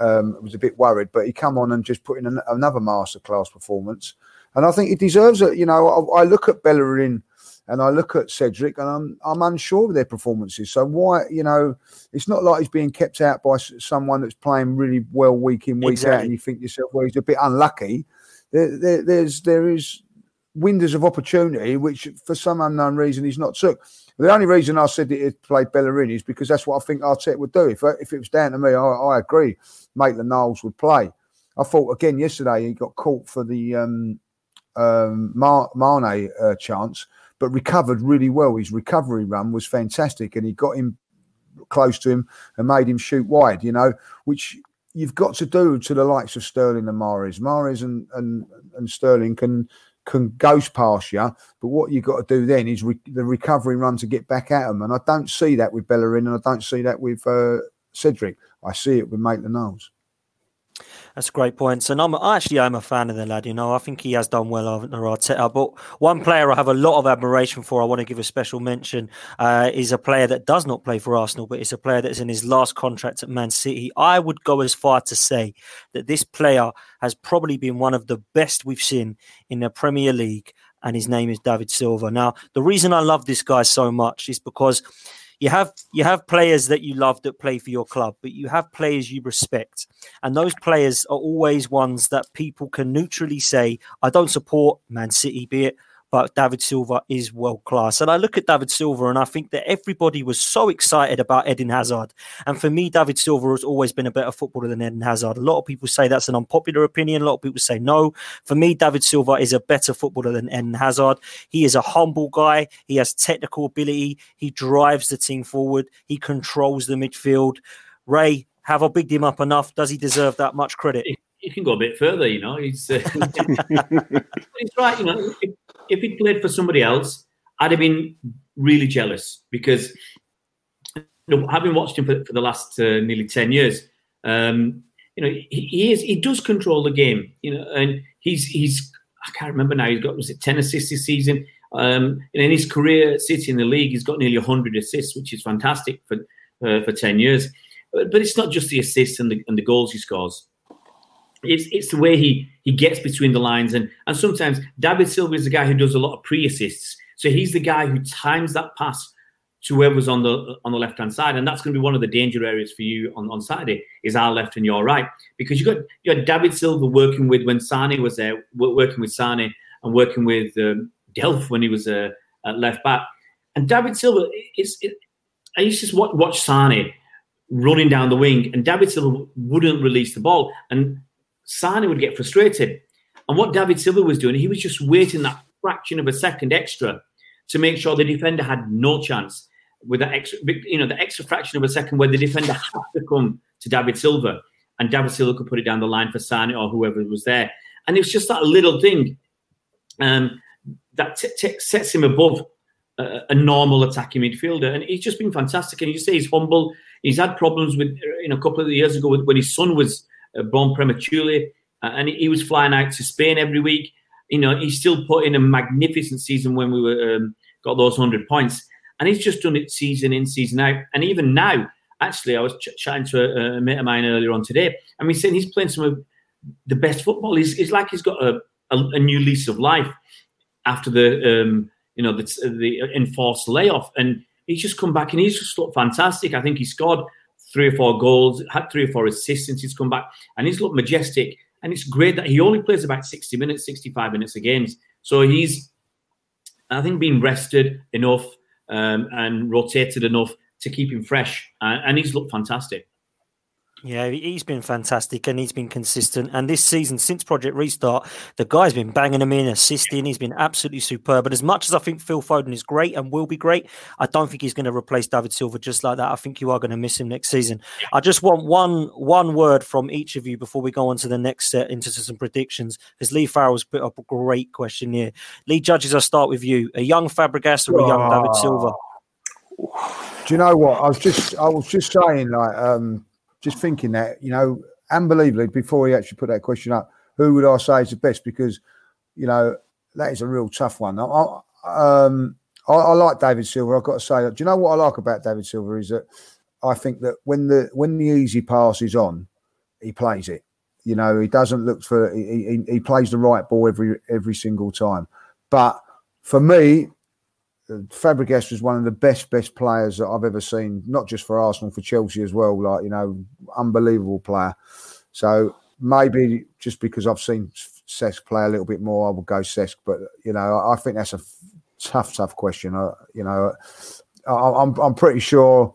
Um, was a bit worried, but he come on and just put in an, another masterclass performance, and I think he deserves it. You know, I, I look at Bellerin and I look at Cedric and I'm I'm unsure of their performances. So why, you know, it's not like he's being kept out by someone that's playing really well week in week exactly. out, and you think yourself, well, he's a bit unlucky. There, there, there's there is windows of opportunity which, for some unknown reason, he's not took. The only reason I said that he played Bellerin is because that's what I think Arteta would do. If if it was down to me, I, I agree. Maitland Niles would play. I thought again yesterday he got caught for the um, um, Mar- Mane uh, chance but recovered really well. His recovery run was fantastic, and he got him close to him and made him shoot wide. You know, which you've got to do to the likes of Sterling and Mahrez. Mahrez and and, and Sterling can can ghost past you, but what you've got to do then is re- the recovery run to get back at them. And I don't see that with Bellerin, and I don't see that with uh, Cedric. I see it with Maitland Niles. That's a great points. And I'm actually I'm a fan of the lad. You know, I think he has done well under Arteta. But one player I have a lot of admiration for, I want to give a special mention, uh, is a player that does not play for Arsenal, but is a player that's in his last contract at Man City. I would go as far to say that this player has probably been one of the best we've seen in the Premier League, and his name is David Silva. Now, the reason I love this guy so much is because you have you have players that you love that play for your club, but you have players you respect, and those players are always ones that people can neutrally say, "I don't support Man City," be it but David Silva is world class. And I look at David Silva and I think that everybody was so excited about Eden Hazard. And for me, David Silva has always been a better footballer than Eden Hazard. A lot of people say that's an unpopular opinion. A lot of people say no. For me, David Silva is a better footballer than Eden Hazard. He is a humble guy. He has technical ability. He drives the team forward. He controls the midfield. Ray, have I bigged him up enough? Does he deserve that much credit? He can go a bit further, you know. He's, uh, he's right, you know if he played for somebody else, I'd have been really jealous because you know, having watched him for, for the last uh, nearly ten years, um, you know, he, he, is he does control the game, you know, and he's he's I can't remember now. He's got was it ten assists this season. Um, and in his career City in the league, he's got nearly 100 assists, which is fantastic for uh, for 10 years. But, but, it's not just the assists and the, and the goals he scores. It's it's the way he he gets between the lines and and sometimes David Silva is the guy who does a lot of pre assists. So he's the guy who times that pass to whoever's on the on the left hand side, and that's going to be one of the danger areas for you on, on Saturday is our left and your right because you got you got David Silva working with when Sane was there, working with Sane and working with um, when he was uh, at left back, and David Silva is. It, I used to just watch, watch Sane running down the wing, and David Silva wouldn't release the ball, and Sane would get frustrated. And what David Silva was doing, he was just waiting that fraction of a second extra to make sure the defender had no chance with that extra, you know, the extra fraction of a second where the defender had to come to David Silva and David Silva could put it down the line for Sane or whoever was there. And it was just that little thing um, that t- t- sets him above a, a normal attacking midfielder. And he's just been fantastic. And you say he's humble. He's had problems with, you know, a couple of years ago when his son was born prematurely, uh, and he was flying out to Spain every week. You know, he still put in a magnificent season when we were um, got those hundred points, and he's just done it season in, season out. And even now, actually, I was ch- chatting to a, a, mate of mine earlier on today, and we saying he's playing some of the best football. He's, it's like he's got a, a, a new lease of life after the um, you know the, the enforced layoff, and he's just come back and he's just looked fantastic. I think he scored three or four goals, had three or four assists since he's come back, and he's looked majestic. And it's great that he only plays about 60 minutes, 65 minutes a game. So he's, I think, been rested enough um, and rotated enough to keep him fresh. And he's looked fantastic. Yeah, he's been fantastic and he's been consistent. And this season, since Project Restart, the guy's been banging him in, assisting. He's been absolutely superb. But as much as I think Phil Foden is great and will be great, I don't think he's going to replace David Silva just like that. I think you are going to miss him next season. I just want one one word from each of you before we go on to the next set into some predictions. Because Lee Farrell's put up a great question here. Lee Judges, I'll start with you. A young Fabregas or a young David Silva? Do you know what? I was just I was just saying like um just thinking that, you know, unbelievably, before he actually put that question up, who would I say is the best? Because, you know, that is a real tough one. I, um, I, I like David Silva. I've got to say, do you know what I like about David Silva is that I think that when the when the easy pass is on, he plays it. You know, he doesn't look for he, he, he plays the right ball every every single time. But for me, Fabregas was one of the best best players that I've ever seen, not just for Arsenal, for Chelsea as well. Like you know, unbelievable player. So maybe just because I've seen Cesc play a little bit more, I would go Cesc. But you know, I think that's a tough, tough question. You know, I, am I'm pretty sure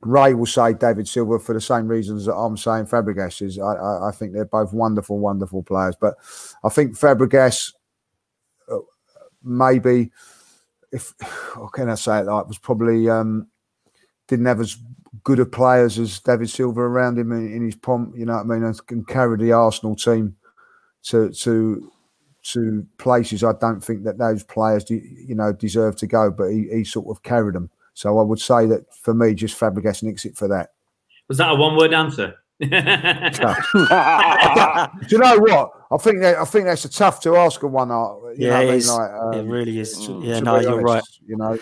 Ray will say David Silva for the same reasons that I'm saying Fabregas is. I, I, I think they're both wonderful, wonderful players. But I think Fabregas uh, maybe if how can I say it like was probably um, didn't have as good of players as David Silva around him in, in his pomp, you know what I mean, and can carry the Arsenal team to to to places I don't think that those players you know deserve to go, but he, he sort of carried them. So I would say that for me, just Fabregas and exit for that. Was that a one word answer? Do you know what? I think that I think that's a tough to ask a one. Uh, yeah, it, I mean? like, um, it really is. Yeah, no, you're right. You know,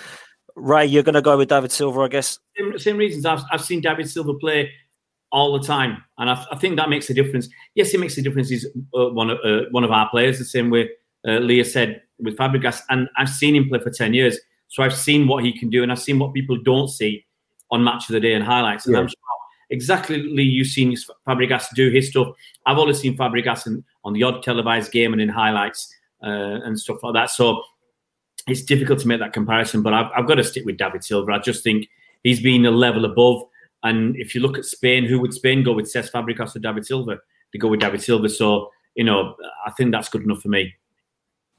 Ray, you're going to go with David Silva, I guess. Same, same reasons. I've I've seen David Silva play all the time, and I, I think that makes a difference. Yes, it makes a difference. He's uh, one of uh, one of our players, the same way uh, Lee said with Fabregas, and I've seen him play for ten years, so I've seen what he can do, and I've seen what people don't see on Match of the Day and highlights, and yeah. I'm sure exactly you've seen Fabregas do his stuff. I've only seen Fabregas in, on the odd televised game and in highlights uh, and stuff like that. So it's difficult to make that comparison, but I've, I've got to stick with David Silva. I just think he's been a level above. And if you look at Spain, who would Spain go with? Cesc Fabregas or David Silva? They go with David Silva. So, you know, I think that's good enough for me.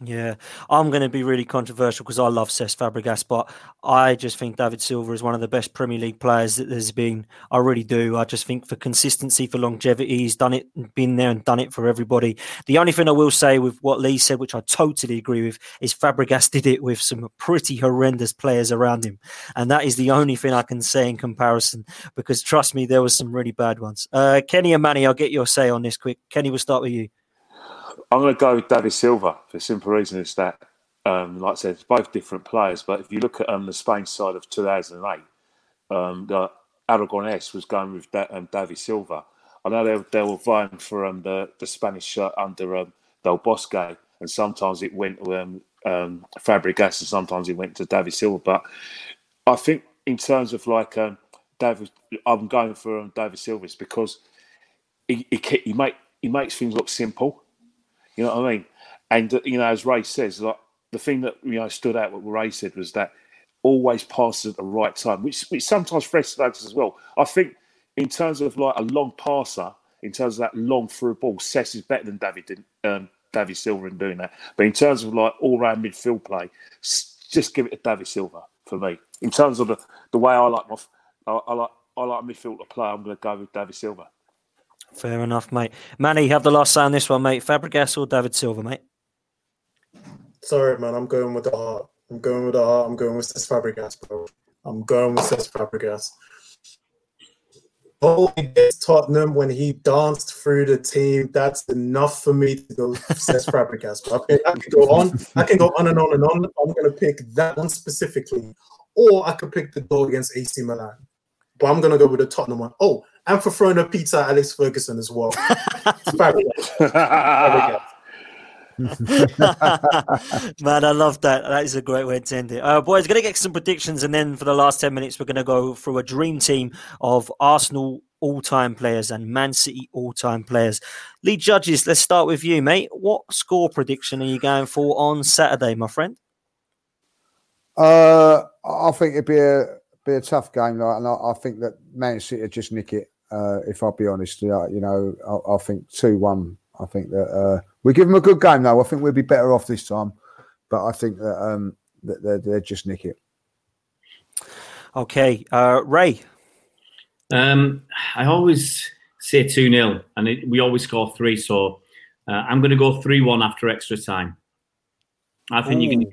Yeah, I'm going to be really controversial because I love Cesc Fabregas, but I just think David Silva is one of the best Premier League players that there's been. I really do. I just think for consistency, for longevity, he's done it, been there and done it for everybody. The only thing I will say with what Lee said, which I totally agree with, is Fabregas did it with some pretty horrendous players around him, and that is the only thing I can say in comparison. Because trust me, there was some really bad ones. Uh, Kenny and Manny, I'll get your say on this quick. Kenny, we'll start with you. I'm going to go with David Silva for the simple reason is that, um, like I said, it's both different players. But if you look at um, the Spain side of 2008, um, the Aragonés was going with da- um, David Silva. I know they, they were vying for um, the, the Spanish shirt under um, Del Bosque, and sometimes it went to um, Fabregas and sometimes it went to David Silva. But I think in terms of like David, I'm going for David Silva because he, he, he, make, he makes things look simple you know what I mean? And uh, you know, as Ray says, like the thing that you know stood out what Ray said was that always passes at the right time, which which sometimes frustrates as well. I think in terms of like a long passer, in terms of that long through ball, Cesc is better than David um, David Silva in doing that. But in terms of like all round midfield play, just give it to David Silva for me. In terms of the, the way I like my I, I like I like midfield to play, I'm going to go with David Silva. Fair enough, mate. Manny, have the last say on this one, mate. Fabregas or David Silva, mate? Sorry, man. I'm going with the heart. I'm going with the heart. I'm going with this Fabregas, bro. I'm going with this Fabregas. Holy Tottenham when he danced through the team. That's enough for me to go Cesc Fabregas. But I can go on. I can go on and on and on. I'm going to pick that one specifically, or I could pick the goal against AC Milan. But I'm going to go with the Tottenham one. Oh, and for throwing a pizza at Alex Ferguson as well. Fabulous. Fabulous. Man, I love that. That is a great way to end it. Uh, boys, going to get some predictions, and then for the last 10 minutes, we're going to go through a dream team of Arsenal all time players and Man City all time players. Lee Judges, let's start with you, mate. What score prediction are you going for on Saturday, my friend? Uh, I think it'd be a be a tough game, like, and I, I think that Man City would just nick it. Uh, if I'll be honest, yeah, you know, I, I think two one. I think that uh, we give them a good game though. I think we'll be better off this time, but I think that um, that they're, they're just nick it. Okay, uh, Ray. Um, I always say 2 0, and it, we always score three. So uh, I'm going to go 3 1 after extra time. I think you're going to.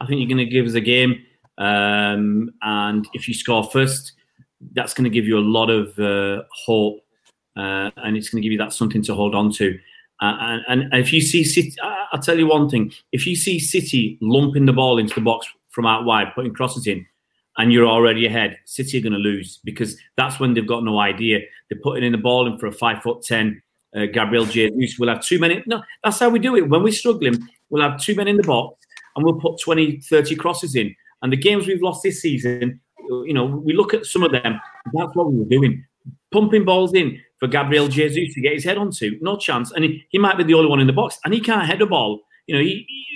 I think you're going to give us a game, um, and if you score first, that's going to give you a lot of uh, hope, uh, and it's going to give you that something to hold on to. Uh, and, and if you see City, I'll tell you one thing: if you see City lumping the ball into the box from out wide, putting crosses in, and you're already ahead, City are going to lose because that's when they've got no idea. They're putting in the ball in for a five foot ten. Uh, Gabriel Jesus will have two men. No, that's how we do it. When we're struggling, we'll have two men in the box and we'll put 20, 30 crosses in. And the games we've lost this season, you know, we look at some of them. That's what we were doing, pumping balls in for Gabriel Jesus to get his head onto. No chance, and he, he might be the only one in the box, and he can't head the ball. You know, he, he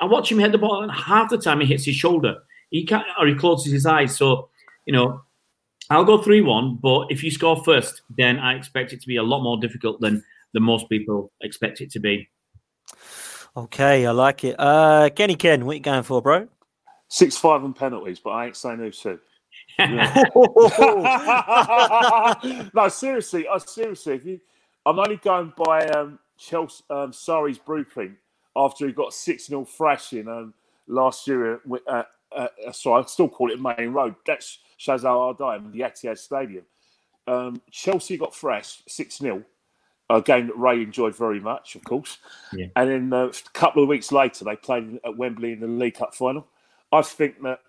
I watch him head the ball, and half the time he hits his shoulder. He can't, or he closes his eyes. So, you know, I'll go three-one. But if you score first, then I expect it to be a lot more difficult than than most people expect it to be. Okay, I like it. Uh, Kenny Ken, what you going for, bro? Six five and penalties, but I ain't saying who two. no, seriously, I seriously, if you, I'm only going by um, Chelsea, um, blueprint after he got six 0 thrashing um, last year. Uh, uh, sorry, I still call it Maine Road. That's Shazal Ardai, the Etihad Stadium. Um, Chelsea got thrashed six 0 a game that Ray enjoyed very much, of course. Yeah. And then uh, a couple of weeks later, they played at Wembley in the League Cup final. I think that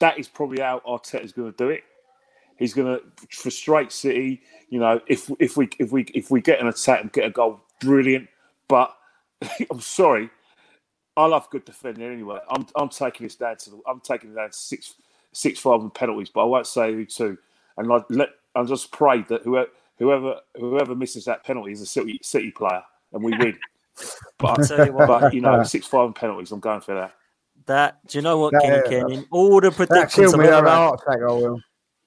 that is probably how Arteta's going to do it. He's going to frustrate City. You know, if if we if we if we get an attack and get a goal, brilliant. But I'm sorry, I love good defending anyway. I'm I'm taking this down to the, I'm taking it down to six six five and penalties, but I won't say who two. And I let I just pray that whoever whoever whoever misses that penalty is a City City player, and we win. but, tell you what. but you know, six five and penalties. I'm going for that. That do you know what, That- Kenny Ken? In all the predictions killed I've me. I've ever had a had, heart attack. I will.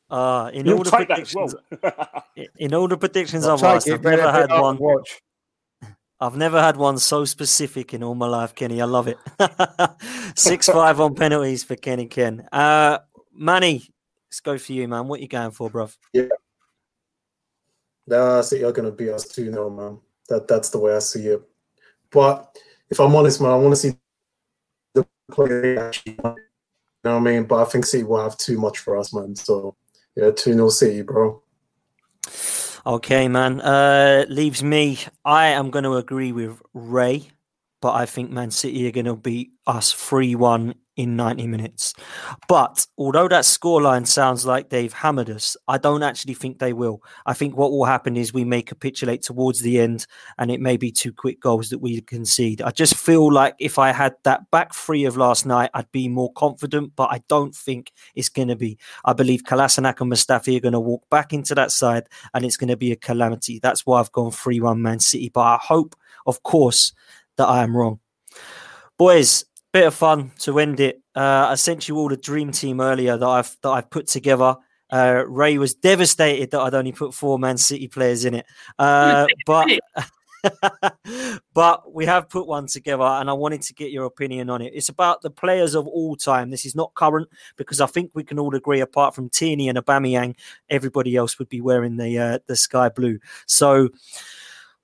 uh, in all the take that as predictions, well. in all the predictions I'll I've take asked, I've never had one. Watch. I've never had one so specific in all my life, Kenny. I love it. Six five on penalties for Kenny Ken. Uh, Manny, let's go for you, man. What you going for, bruv? Yeah. Uh, City are going to beat us 2 0, man. That, that's the way I see it. But if I'm honest, man, I want to see the play actually. You know what I mean? But I think City will have too much for us, man. So, yeah, 2 0 City, bro. Okay, man. Uh, leaves me. I am going to agree with Ray, but I think Man City are going to beat us 3 1 in 90 minutes. But although that scoreline sounds like they've hammered us, I don't actually think they will. I think what will happen is we may capitulate towards the end and it may be two quick goals that we concede. I just feel like if I had that back three of last night, I'd be more confident, but I don't think it's going to be. I believe Kolasinac and Mustafi are going to walk back into that side and it's going to be a calamity. That's why I've gone 3 1 Man City. But I hope, of course, that I am wrong. Boys, bit of fun to end it. Uh, I sent you all the dream team earlier that I've that I've put together. Uh, Ray was devastated that I'd only put four Man City players in it, uh, but but we have put one together, and I wanted to get your opinion on it. It's about the players of all time. This is not current because I think we can all agree, apart from Tierney and Aubameyang, everybody else would be wearing the uh, the sky blue. So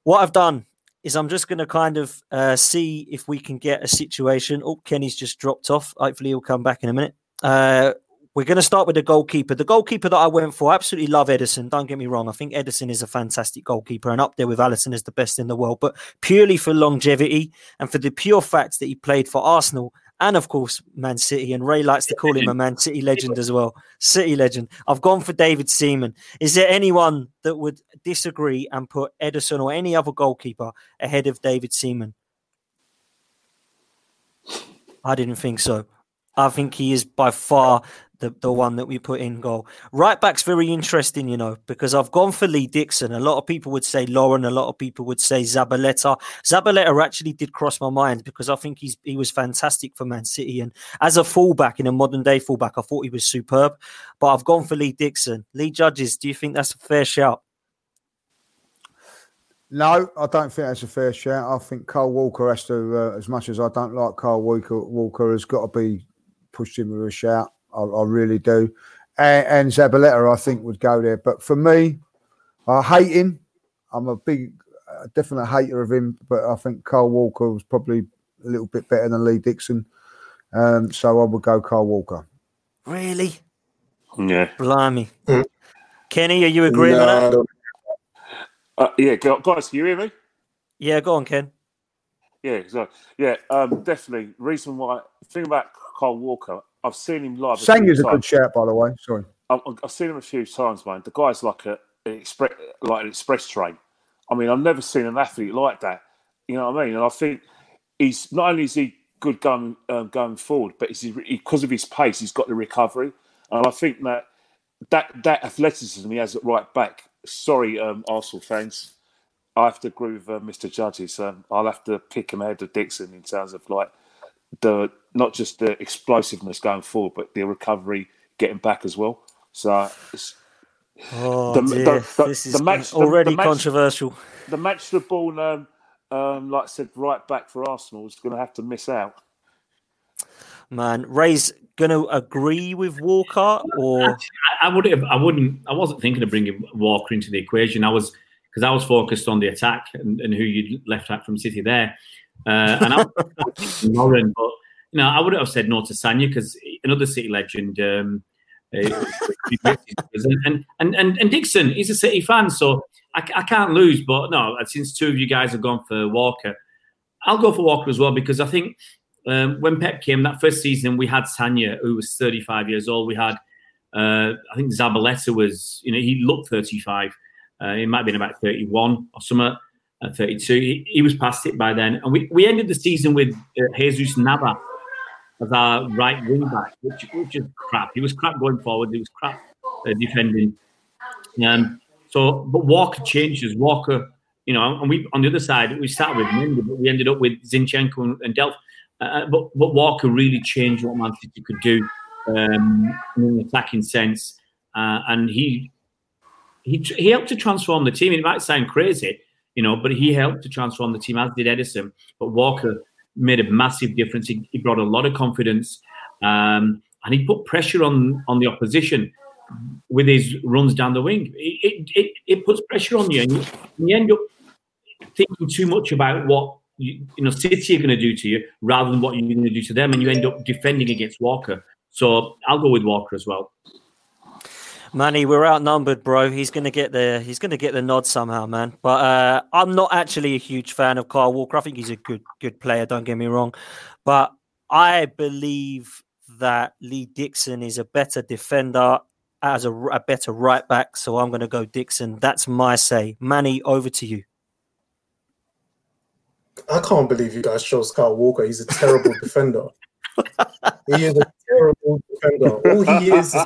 what I've done is I'm just going to kind of uh, see if we can get a situation. Oh, Kenny's just dropped off. Hopefully, he'll come back in a minute. Uh, we're going to start with the goalkeeper. The goalkeeper that I went for, I absolutely love Ederson. Don't get me wrong. I think Ederson is a fantastic goalkeeper and up there with Alisson is the best in the world. But purely for longevity and for the pure fact that he played for Arsenal and of course Man City. And Ray likes to call him a Man City legend as well. City legend. I've gone for David Seaman. Is there anyone that would disagree and put Ederson or any other goalkeeper ahead of David Seaman? I didn't think so. I think he is by far the, the one that we put in goal. Right back's very interesting, you know, because I've gone for Lee Dixon. A lot of people would say Lauren, a lot of people would say Zabaleta. Zabaleta actually did cross my mind because I think he's he was fantastic for Man City. And as a fullback, in a modern day fullback, I thought he was superb. But I've gone for Lee Dixon. Lee Judges, do you think that's a fair shout? No, I don't think that's a fair shout. I think Kyle Walker has to, uh, as much as I don't like Kyle Walker, Walker has got to be pushed in with a shout. I, I really do. And, and Zabaleta, I think, would go there. But for me, I hate him. I'm a big, uh, definite hater of him. But I think Kyle Walker was probably a little bit better than Lee Dixon. Um, so I would go Kyle Walker. Really? Yeah. Blimey. Kenny, are you agreeing with that? Uh, yeah, gu- guys, can you hear me? Yeah, go on, Ken. Yeah, so yeah, um, definitely. Reason why thing about Carl Walker, I've seen him live. a Sagna's a good times. shout, by the way. Sorry. I've, I've seen him a few times, man. The guy's like a an express, like an express train. I mean, I've never seen an athlete like that. You know what I mean? And I think he's not only is he good going um, going forward, but he's, because of his pace, he's got the recovery. And I think that that that athleticism he has at right back. Sorry, um, Arsenal fans, I have to agree with uh, Mr. Judges. Um, I'll have to pick him ahead of Dixon in terms of like the not just the explosiveness going forward, but the recovery getting back as well. So it's, Oh, the, dear. the, the, this is the match already the, the match, controversial. The match the ball, um, um, like I said, right back for Arsenal is going to have to miss out. Man, Ray's going to agree with Walker or I, I would have, I wouldn't, I wasn't thinking of bringing Walker into the equation. I was because I was focused on the attack and, and who you left out from City there, uh, and I was thinking Lauren, but you know I wouldn't have said no to Sagna because another City legend. Um, uh, and, and and and Dixon, he's a City fan, so I, I can't lose. But no, since two of you guys have gone for Walker, I'll go for Walker as well because I think um, when Pep came that first season, we had Sagna, who was 35 years old. We had, uh, I think Zabaleta was, you know, he looked 35. Uh, he might have been about 31 or something, uh, 32. He, he was past it by then. And we, we ended the season with uh, Jesus Nava as our right wing back, which, which is crap. He was crap going forward. He was crap uh, defending. Um, so, but Walker changes. Walker, you know, and we on the other side we started with Mendy, but we ended up with Zinchenko and, and Delph. Uh, but, but Walker really changed what Man City could do um, in an attacking sense, uh, and he he he helped to transform the team. It might sound crazy, you know, but he helped to transform the team as did Ederson. But Walker made a massive difference. He, he brought a lot of confidence, um, and he put pressure on on the opposition with his runs down the wing. It it, it, puts pressure on you, and you, and you end up thinking too much about what you, you know City are going to do to you rather than what you're going to do to them, and you end up defending against Walker. So I'll go with Walker as well. Manny, we're outnumbered, bro. He's gonna get the he's gonna get the nod somehow, man. But uh, I'm not actually a huge fan of Kyle Walker. I think he's a good good player. Don't get me wrong, but I believe that Lee Dixon is a better defender as a, a better right back. So I'm gonna go Dixon. That's my say. Manny, over to you. I can't believe you guys chose Kyle Walker. He's a terrible defender. He is a terrible defender. All he is is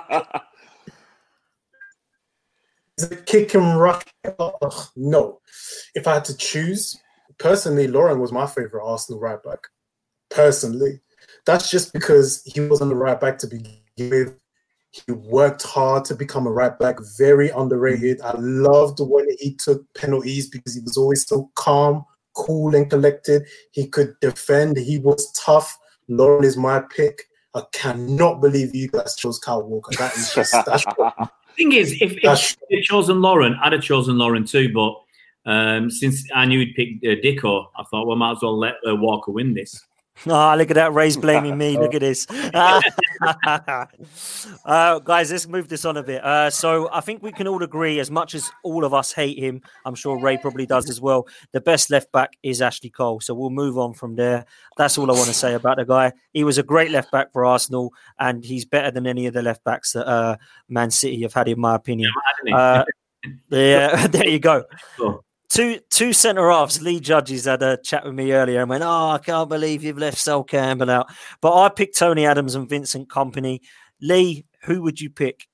He's a kick and rush. Ugh, no. If I had to choose, personally, Lauren was my favorite Arsenal right back. Personally. That's just because he wasn't the right back to begin with. He worked hard to become a right back, very underrated. I loved when he took penalties because he was always so calm, cool, and collected. He could defend, he was tough. Lauren is my pick. I cannot believe you guys chose Kyle Walker. That is just that's thing is, if, if I'd chosen Lauren, I'd have chosen Lauren too. But um, since I knew he'd picked uh, Dicko, I thought, well, might as well let uh, Walker win this. Oh, look at that. Ray's blaming me. Look at this. uh, guys, let's move this on a bit. Uh, so I think we can all agree, as much as all of us hate him, I'm sure Ray probably does as well. The best left back is Ashley Cole. So we'll move on from there. That's all I want to say about the guy. He was a great left back for Arsenal, and he's better than any of the left backs that uh, Man City have had, in my opinion. Uh, yeah, there you go. Two two centre halves. Lee Judges had a chat with me earlier and went, "Oh, I can't believe you've left Sol Campbell out." But I picked Tony Adams and Vincent Kompany. Lee, who would you pick?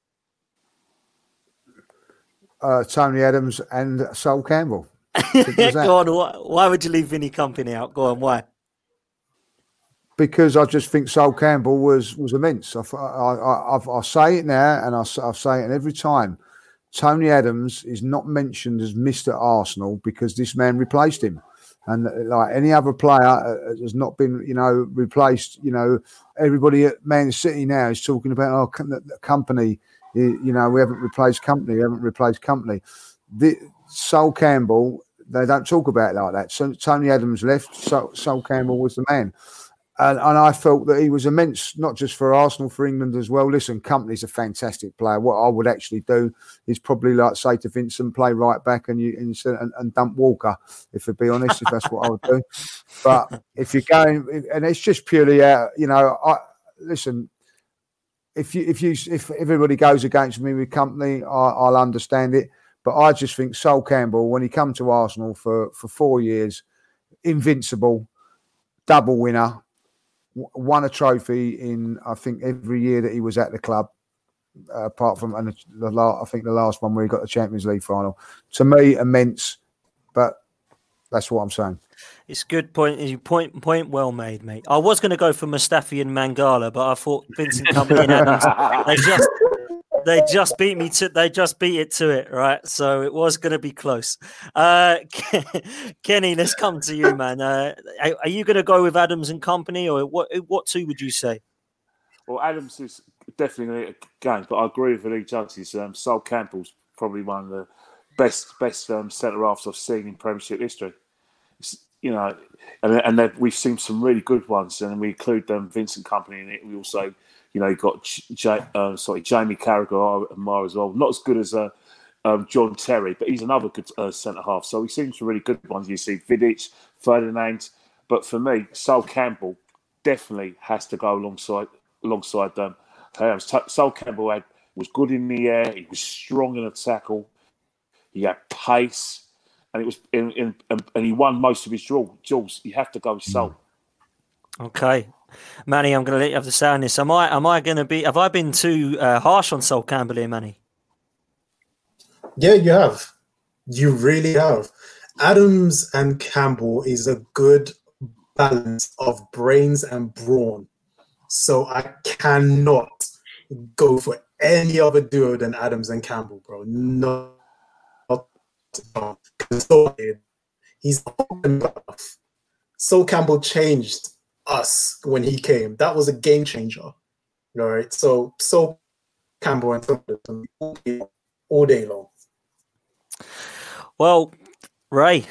Uh, Tony Adams and Sol Campbell. Go on. Why, why would you leave Vinny Kompany out? Go on. Why? because I just think Sol Campbell was was immense. I, I, I, I say it now, and I, I say it every time. Tony Adams is not mentioned as Mister Arsenal because this man replaced him, and uh, like any other player uh, has not been, you know, replaced. You know, everybody at Man City now is talking about oh, Kompany. You know, we haven't replaced Kompany. We haven't replaced Kompany. The Sol Campbell, they don't talk about it like that. So Tony Adams left. Sol, Sol Campbell was the man and, and I felt that he was immense, not just for Arsenal, for England as well. Listen, Kompany's a fantastic player. What I would actually do is probably like say to Vincent, play right back and you and, and dump Walker, if to be honest, if that's what I would do. But if you're going, and it's just purely out, you know, I listen. If you if you if everybody goes against me with Kompany, I, I'll understand it. But I just think Sol Campbell, when he come to Arsenal for for four years, invincible, double winner, won a trophy in I think every year that he was at the club, uh, apart from and the, last I think the last one where he got the Champions League final. To me, immense, but that's what I'm saying. It's good point. Point point well made, mate. I was going to go for Mustafi and Mangala, but I thought Vincent Kompany in. They just they just beat me to they just beat it to it right? So it was going to be close. Uh kenny let's come to you man. Uh, are, you going to go with adams and Kompany or what what two would you say? Well adams is definitely going but i agree with lee judges um sol campbell's probably one of the best best um, centre halves i've seen in premiership history. It's, you know and, and we've seen some really good ones and we include them um, vincent Kompany in it. We also you know, you got J- uh, sorry Jamie Carragher and Mar as well. Not as good as uh, um, John Terry, but he's another good uh, centre half. So he seems really good ones. You see Vidic, Ferdinand, but for me, Sol Campbell definitely has to go alongside alongside them. Um, Sol Campbell had, was good in the air. He was strong in a tackle. He had pace, and it was in, in, and he won most of his duels. You have to go Sol. Okay, Manny, I'm going to let you have the say on this. Am I am I going to be? Have I been too uh, harsh on Sol Campbell here, Manny? Yeah, you have. You really have. Adams and Campbell is a good balance of brains and brawn. So I cannot go for any other duo than Adams and Campbell, bro. Not he's so Campbell changed us when he came. That was a game changer. All right. So so Campbell and all day long. Well, Ray,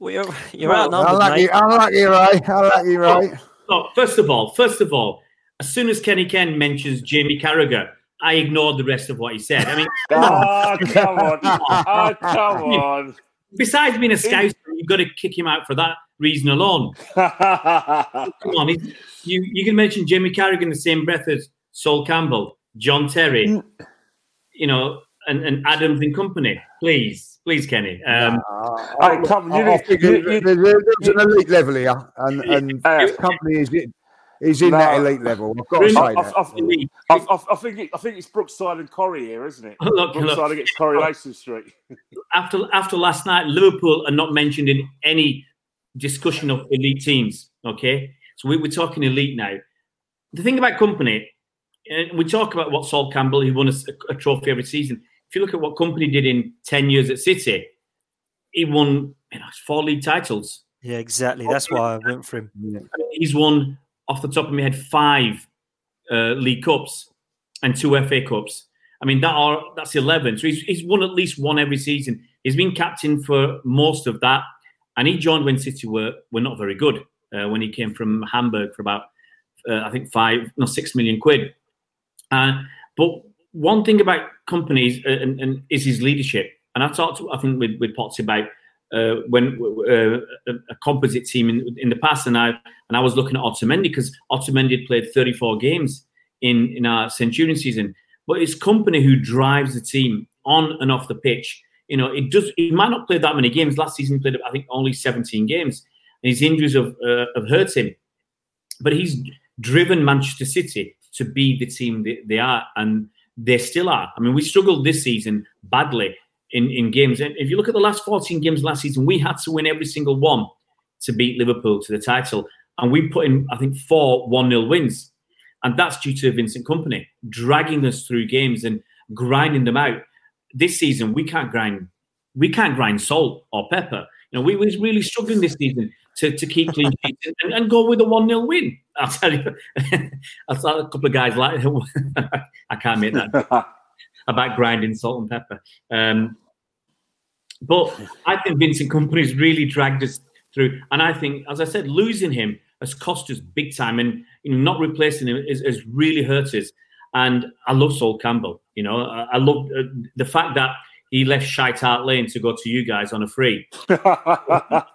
you're, you're well, outnumbered. I like you, I like you, Ray. I like you, Ray. Oh, first of all, first of all, as soon as Kenny Ken mentions Jamie Carragher, I ignored the rest of what he said. I mean, oh, come on. Oh, come ah, on. Besides being a scout, you've got to kick him out for that reason alone. Come on, you you can mention Jimmy Carragher in the same breath as Sol Campbell, John Terry, mm. you know, and, and Adams and Kompany. Please, please, Kenny. Um, uh, come, you, I, think you, you, there's an elite level here, and, and uh, Kompany is He's in no, that elite level. I've got to say I, that. I, I, I, think it, I think it's Brookside and Corrie here, isn't it? Look, Brookside look. against Coronation Street. after after last night, Liverpool are not mentioned in any discussion of elite teams. Okay, so we, are talking elite now. The thing about Kompany, and we talk about what Sol Campbell, he won a, a, trophy every season. If you look at what Kompany did in ten years at City, he won you know, four league titles. Yeah, exactly. That's why I went for him. He's won off the top of my head five uh, league cups and two FA cups. I mean that are that's eleven. So he's, he's won at least one every season. He's been captain for most of that and he joined when City were were not very good uh, when he came from Hamburg for about, uh, I think, five, no, six million quid. Uh, but one thing about Kompany's uh, and, and is his leadership. And I talked, I think, with, with Potts about uh, when uh, a composite team in, in the past, and I and I was looking at Otamendi because Otamendi had played 34 games in in our Centurion season, but it's Kompany who drives the team on and off the pitch. You know, it does. He might not play that many games. Last season, he played I think only 17 games, and his injuries have uh, have hurt him. But he's driven Manchester City to be the team they, they are, and they still are. I mean, we struggled this season badly in, in games. And if you look at the last 14 games last season, we had to win every single one to beat Liverpool to the title. And we put in, I think, four 1 0 wins. And that's due to Vincent Kompany dragging us through games and grinding them out. This season, we can't grind, we can't grind salt or pepper. You know, we was really struggling this season to, to keep clean sheets and, and, go with a 1 0 win. I'll tell you, I saw a couple of guys like, I can't make that about grinding salt and pepper. Um, but I think Vincent Kompany's really dragged us through. And I think, as I said, losing him has cost us big time. And you know, not replacing him has, has really hurt us. And I love Sol Campbell. You know, I, I love uh, the fact that he left Shite Hart Lane to go to you guys on a free. that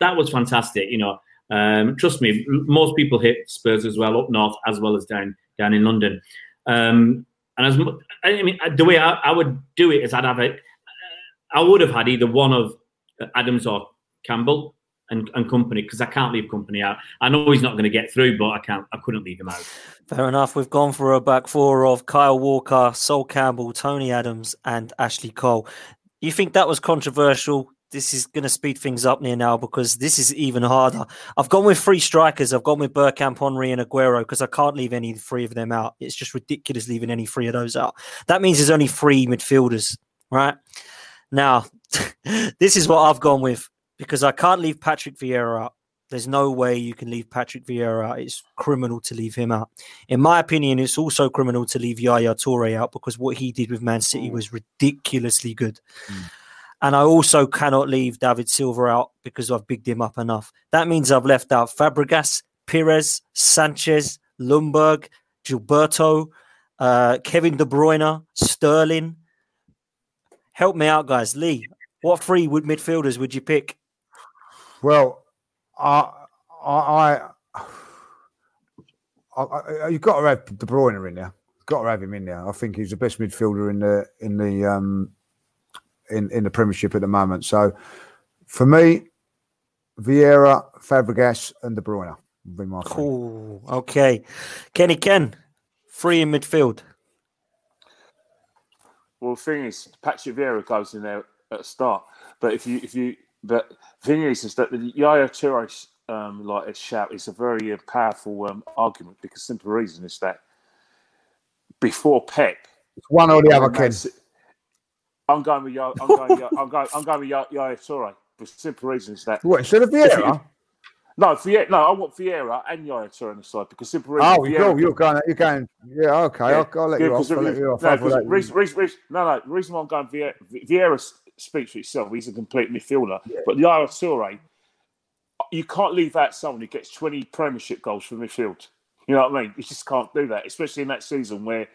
was fantastic. You know, um, trust me, most people hit Spurs as well up north as well as down down in London. Um, and as I mean, the way I, I, would do it is I'd have it. I would have had either one of Adams or Campbell and, and Kompany because I can't leave Kompany out. I know he's not going to get through, but I can't. I couldn't leave him out. Fair enough. We've gone for a back four of Kyle Walker, Sol Campbell, Tony Adams, and Ashley Cole. You think that was controversial? This is going to speed things up near now because this is even harder. I've gone with three strikers. I've gone with Bergkamp, Henry, and Aguero because I can't leave any three of them out. It's just ridiculous leaving any three of those out. That means there's only three midfielders, right? Now, this is what I've gone with because I can't leave Patrick Vieira out. There's no way you can leave Patrick Vieira out. It's criminal to leave him out. In my opinion, it's also criminal to leave Yaya Toure out because what he did with Man City was ridiculously good. Mm. And I also cannot leave David Silva out because I've bigged him up enough. That means I've left out Fabregas, Pires, Sanchez, Ljungberg, Gilberto, uh, Kevin De Bruyne, Sterling, Help me out, guys. Lee, what three would midfielders would you pick? Well, I, I, I, I you've got to have De Bruyne in there. Got to have him in there. I think he's the best midfielder in the in the um in in the Premiership at the moment. So, for me, Vieira, Fabregas, and De Bruyne would be my. Cool. Okay, Kenny Ken, free in midfield. Well, the thing is, Patrick Vieira goes in there at the start, but if you if you but thing is, is that the Yaya Toure um, like a shout is a very uh, powerful um, argument because simple reason is that before Pep, it's one or the other, Ken. I'm going with Yaya. I'm going. I'm going. I'm going with Yaya Toure. For simple reason is that what instead of Vieira. No, Vieira. No, I want Vieira and Yaya Toure on the side because simply. Oh, you go. You're going. You're going. Yeah. Okay. Yeah, I'll, I'll, let yeah, you off. I'll let you off. No, reason, reason, reason, no, no. The reason why I'm going Vieira, Vieira speaks for itself. He's a complete midfielder. Yeah. But Yaya Toure, you can't leave out someone who gets 20 Premiership goals from midfield. You know what I mean? You just can't do that, especially in that season where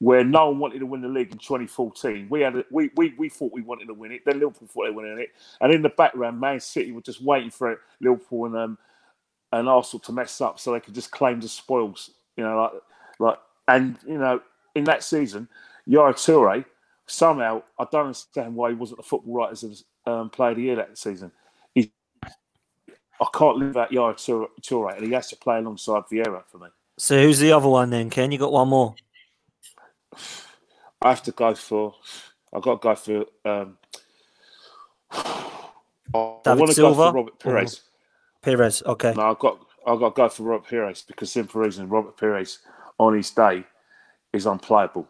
where no one wanted to win the league in 2014. We had a, we, we we thought we wanted to win it. Then Liverpool thought they wanted it, and in the background, Man City were just waiting for it, Liverpool and um, and Arsenal to mess up so they could just claim the spoils. You know, like like and you know in that season, Yaya Toure somehow I don't understand why he wasn't the football writers of um, player of the year that season. He, I can't live out to Toure, and he has to play alongside Vieira for me. So who's the other one then, Ken? You got one more. I have to go for. I've got to go for. Um, David I want to Silva? go for Robert Pires. Pires, okay. No, I've got I've got to go for Robert Pires because simple reason Robert Pires on his day is unplayable.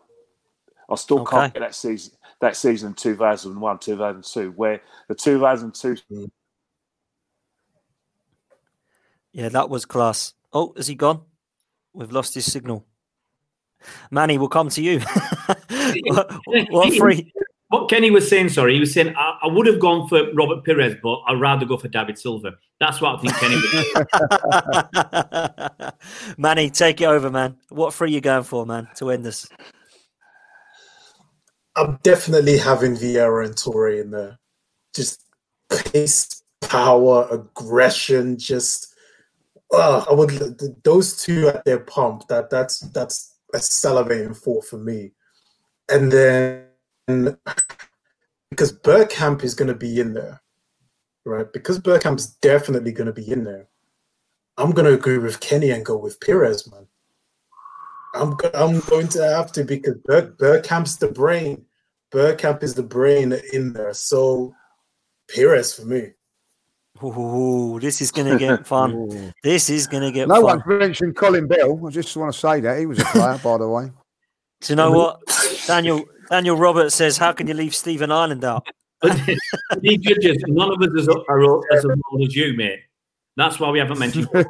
I still okay. can't get that season that season in 2001 2002 where the 2002 mm. yeah that was class oh is he gone we've lost his signal manny we'll come to you what, what three what Kenny was saying, sorry, he was saying I, I would have gone for Robert Pires, but I'd rather go for David Silva. That's what I think Kenny was. Manny, take it over, man. What three you going for, man, to end this? I'm definitely having Vieira and Toure in there. Just pace, power, aggression. Just uh, I would those two at their pump. That that's that's a salivating thought for me. And then because Bergkamp is going to be in there, right? Because Bergkamp's definitely going to be in there. I'm going to agree with Kenny and go with Pires, man. I'm I'm going to have to because Berg- Bergkamp's the brain. Bergkamp is the brain in there. So Pires for me. Ooh, this is going to get fun. this is going to get fun. No fun. one's mentioned Colin Bell. I just want to say that he was a player, by the way. Do you know what? Daniel Daniel Roberts says, How can you leave Stephen Ireland out? He judges, none of us is, are as old as you, mate. That's why we haven't mentioned.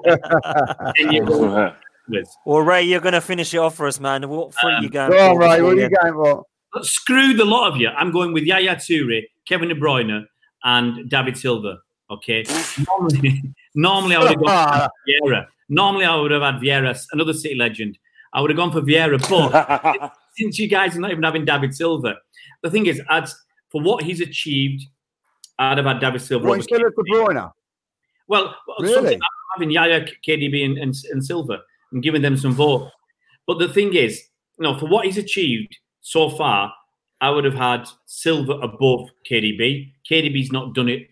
Ten years old. Well, Ray, you're going to finish it off for us, man. What three um, you going Go on, for? Ray. What are you going for? But screw the lot of you. I'm going with Yaya Toure, Kevin De Bruyne, and David Silva. Okay. Normally, normally I would have gone for Vieira. Normally I would have had Vieira, another City legend. I would have gone for Vieira, but since you guys are not even having David Silva, the thing is, I'd, for what he's achieved, I'd have had David Silva. What, over instead of De Bruyne? well, Really? I'm having Yaya, KDB, and, and, and Silva and giving them some vote. But the thing is, you know, for what he's achieved so far, I would have had Silva above KDB. KDB's not done it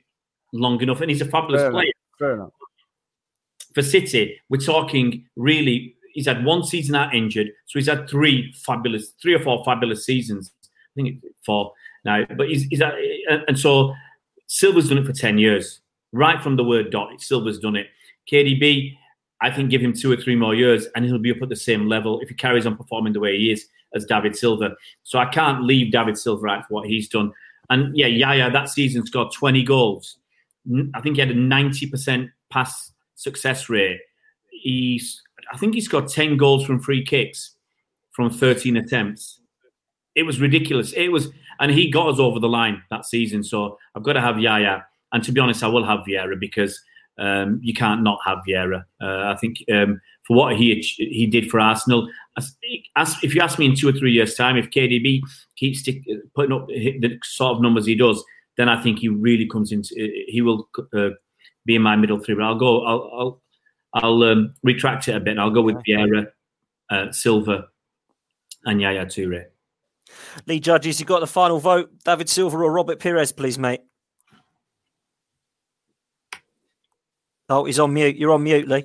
long enough, and he's a fabulous Fair enough. player. Fair enough. For City, we're talking really. He's had one season out injured, so he's had three fabulous, three or four fabulous seasons. I think it's four now, but he's, he's and so Silva's done it for ten years, right from the word dot. Silva's done it. KDB, I think, give him two or three more years, and he'll be up at the same level if he carries on performing the way he is as David Silva. So I can't leave David Silva out for what he's done. And yeah, Yaya that season scored 20 goals. I think he had a 90% pass success rate. He's, I think he scored 10 goals from free kicks from 13 attempts. It was ridiculous. It was, and he got us over the line that season. So I've got to have Yaya. And to be honest, I will have Vieira because um, you can't not have Vieira. Uh, I think um, for what he he did for Arsenal, as, as, if you ask me in two or three years' time, if KDB keeps stick, putting up the sort of numbers he does, then I think he really comes into. He will uh, be in my middle three. But I'll go. I'll I'll, I'll um, retract it a bit. I'll go with Vieira, uh, Silva, and Yaya Toure. Lee Judges, you got the final vote. David Silva or Robert Pires, please, mate. Oh, he's on mute. You're on mute, Lee.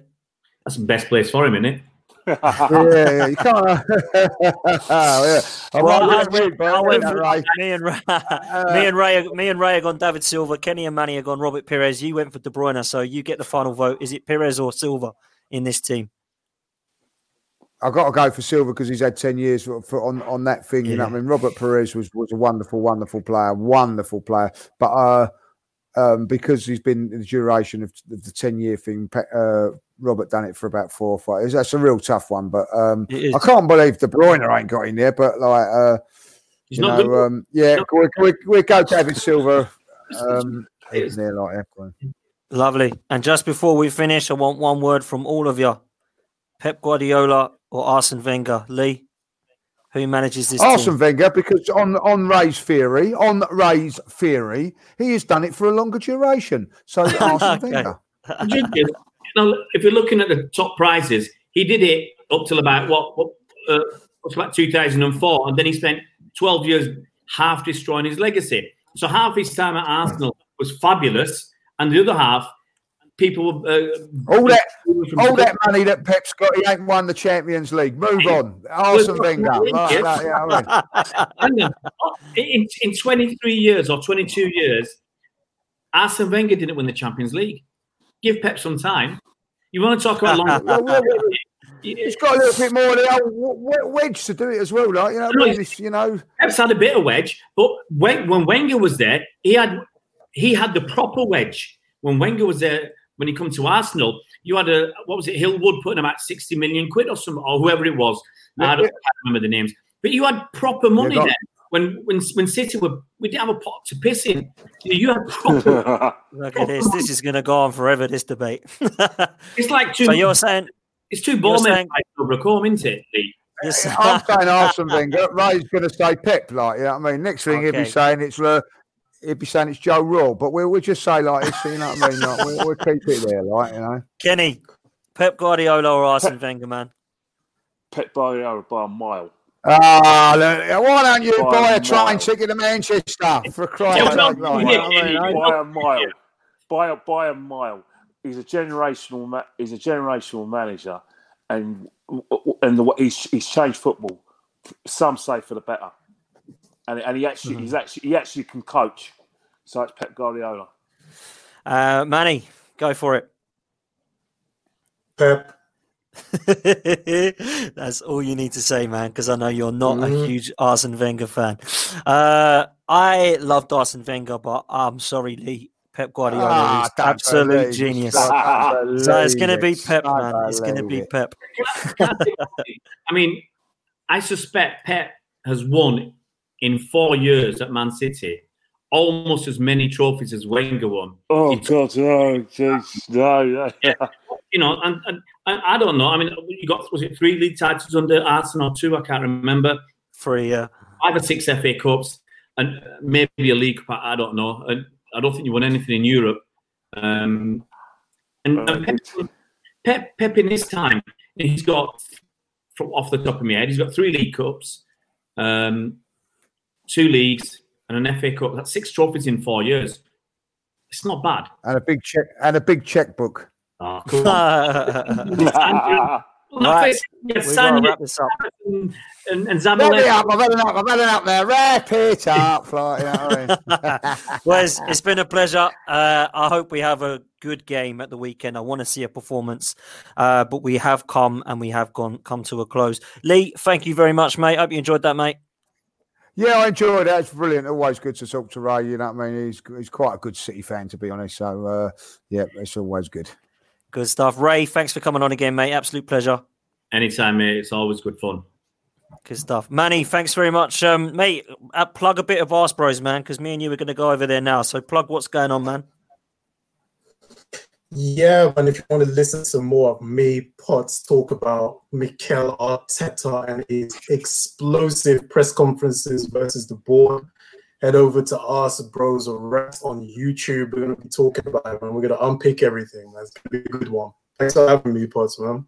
That's the best place for him, isn't it? yeah, yeah, you can't. yeah. I Well, I get went- I went yeah, for- Me and Ray, me and Ray, me and Ray have gone David Silva. Kenny and Manny have gone Robert Pires. You went for De Bruyne, so you get the final vote. Is it Pires or Silva in this team? I've got to go for Silva because he's had 10 years for, for on, on that thing. You know what I mean? Robert Pires was, was a wonderful, wonderful player, wonderful player. But uh, um, because he's been the duration of, of the 10 year thing, uh, Robert done it for about four or five years. That's a real tough one. But um, I can't believe De Bruyne ain't got in there. But like, uh, He's you not know, um, yeah, we, we, we go David Silva. Um, in there like that. Lovely. And just before we finish, I want one word from all of you: Pep Guardiola or Arsene Wenger. Lee, who manages this Arsene team? Wenger, because on on Ray's theory, on Ray's theory, he has done it for a longer duration. So Arsene Okay. Wenger. You know, if you're looking at the top prizes, he did it up till about what, what uh, what's like 2004, and then he spent 12 years half destroying his legacy. So half his time at Arsenal was fabulous, and the other half, people uh, All that, all that money that Pep's got, he ain't won the Champions League. Move on, Arsene Wenger. Like that, yeah, I mean. In, in 23 years or 22 years, Arsene Wenger didn't win the Champions League. Give Pep some time. You want to talk about long? He's got a little bit more of the old wedge to do it as well. Like you know, No, this, you know. Pep's had a bit of wedge, but when, when Wenger was there, he had he had the proper wedge. When Wenger was there, when he come to Arsenal, you had a what was it? Hillwood putting about sixty million quid or some or whoever it was. I don't, I remember the names, but you had proper money got- there when when when City were we didn't have a pot to piss in. You, know, you had proper. Look at this. This is going to go on forever. This debate. it's like two. So you're saying it's two ball men saying- fighting over a comb, isn't it? Lee? I'm saying Arsene Wenger. Ray's going to say Pep, like, you know what I mean? Next thing he'll be saying it's uh, he'll be saying it's Joe Raw, but we'll, we'll just say like this, you know what I mean? Like, we'll, we'll keep it there, like, you know. Kenny, Pep Guardiola or Arsene Wenger, man? Pep Guardiola by a mile. Ah, look, why don't you By buy a a train mile. ticket to Manchester for a cry? Out loud, like, yeah, you know what I mean, yeah, by a mile. By a by a mile. He's a generational. Ma- he's a generational manager, and and the, he's he's changed football. Some say for the better, and and he actually he's actually he actually can coach. So it's Pep Guardiola. Uh, Manny, go for it. Pep. That's all you need to say, man, because I know you're not a huge Arsene Wenger fan. Uh, I loved Arsene Wenger, but I'm sorry, Lee. Pep Guardiola Ah, is don't absolute believe genius. Don't So it's going to be. Pep, Don't man. It's going to be it. Pep. I mean, I suspect Pep has won in four years at Man City almost as many trophies as Wenger won. Oh God, no, jeez, no, no. You know, and, and, and I don't know. I mean, you got was it three league titles under Arsenal or two? I can't remember. Three, yeah. Five or six FA Cups and maybe a League Cup. I don't know. And I don't think you won anything in Europe. Um, and, and Pep, Pep, Pep in his time, he's got from off the top of my head, he's got three League Cups, um, two leagues, and an FA Cup. That's six trophies in four years. It's not bad. And a big check and a big checkbook. Oh, come on. Right. Yeah, We've got to wrap this up. and, and, and Let me Zabaleta. up, I've had enough, I've had enough there. Wrap it up, like, you know what I mean? Wes, it's been a pleasure. Uh, I hope we have a good game at the weekend. I want to see a performance, uh, but we have come and we have gone come to a close. Lee, thank you very much, mate. Hope you enjoyed that, mate. Yeah, I enjoyed it. It's brilliant. Always good to talk to Ray. You know what I mean? He's he's quite a good City fan, to be honest. So, uh, yeah, it's always good. Good stuff. Ray, thanks for coming on again, mate. Absolute pleasure. Anytime, mate. It's always good fun. Good stuff. Manny, thanks very much. Um, mate, uh, plug a bit of Arse Bros, man, because me and you are going to go over there now. So plug what's going on, man. Yeah, and if you want to listen to more of me, Potts talk about Mikel Arteta and his explosive press conferences versus the board, head over to Ask Bros or Rats on YouTube. We're going to be talking about it, and we're going to unpick everything. That's going to be a good one. Thanks for having me, Potts, man.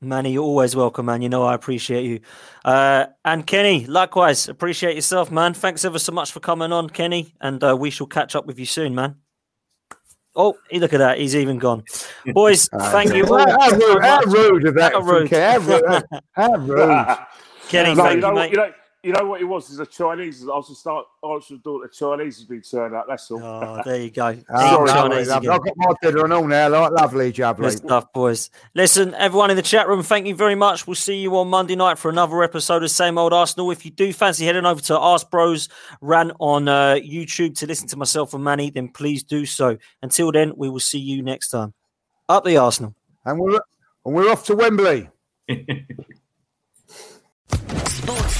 Manny, you're always welcome, man. You know I appreciate you. Uh, and Kenny, likewise, appreciate yourself, man. Thanks ever so much for coming on, Kenny. And uh, we shall catch up with you soon, man. Oh, look at that. He's even gone. Boys, uh, thank you all. How, how rude, how rude of that. How rude. How rude. Kenny, No, thank you, know, mate. you know, you know what it was? Is a Chinese. I was just start. I was just thought the Chinese has been turned out. That's all. Oh, there you go. Oh, Eating Chinese I've got my dinner and all now. Like, lovely, Good jubbly. stuff, boys. Listen, everyone in the chat room, thank you very much. We'll see you on Monday night for another episode of Same Old Arsenal. If you do fancy heading over to Ask Bros Ran on uh, YouTube to listen to myself and Manny, then please do so. Until then, we will see you next time. Up the Arsenal. And we're, and we're off to Wembley.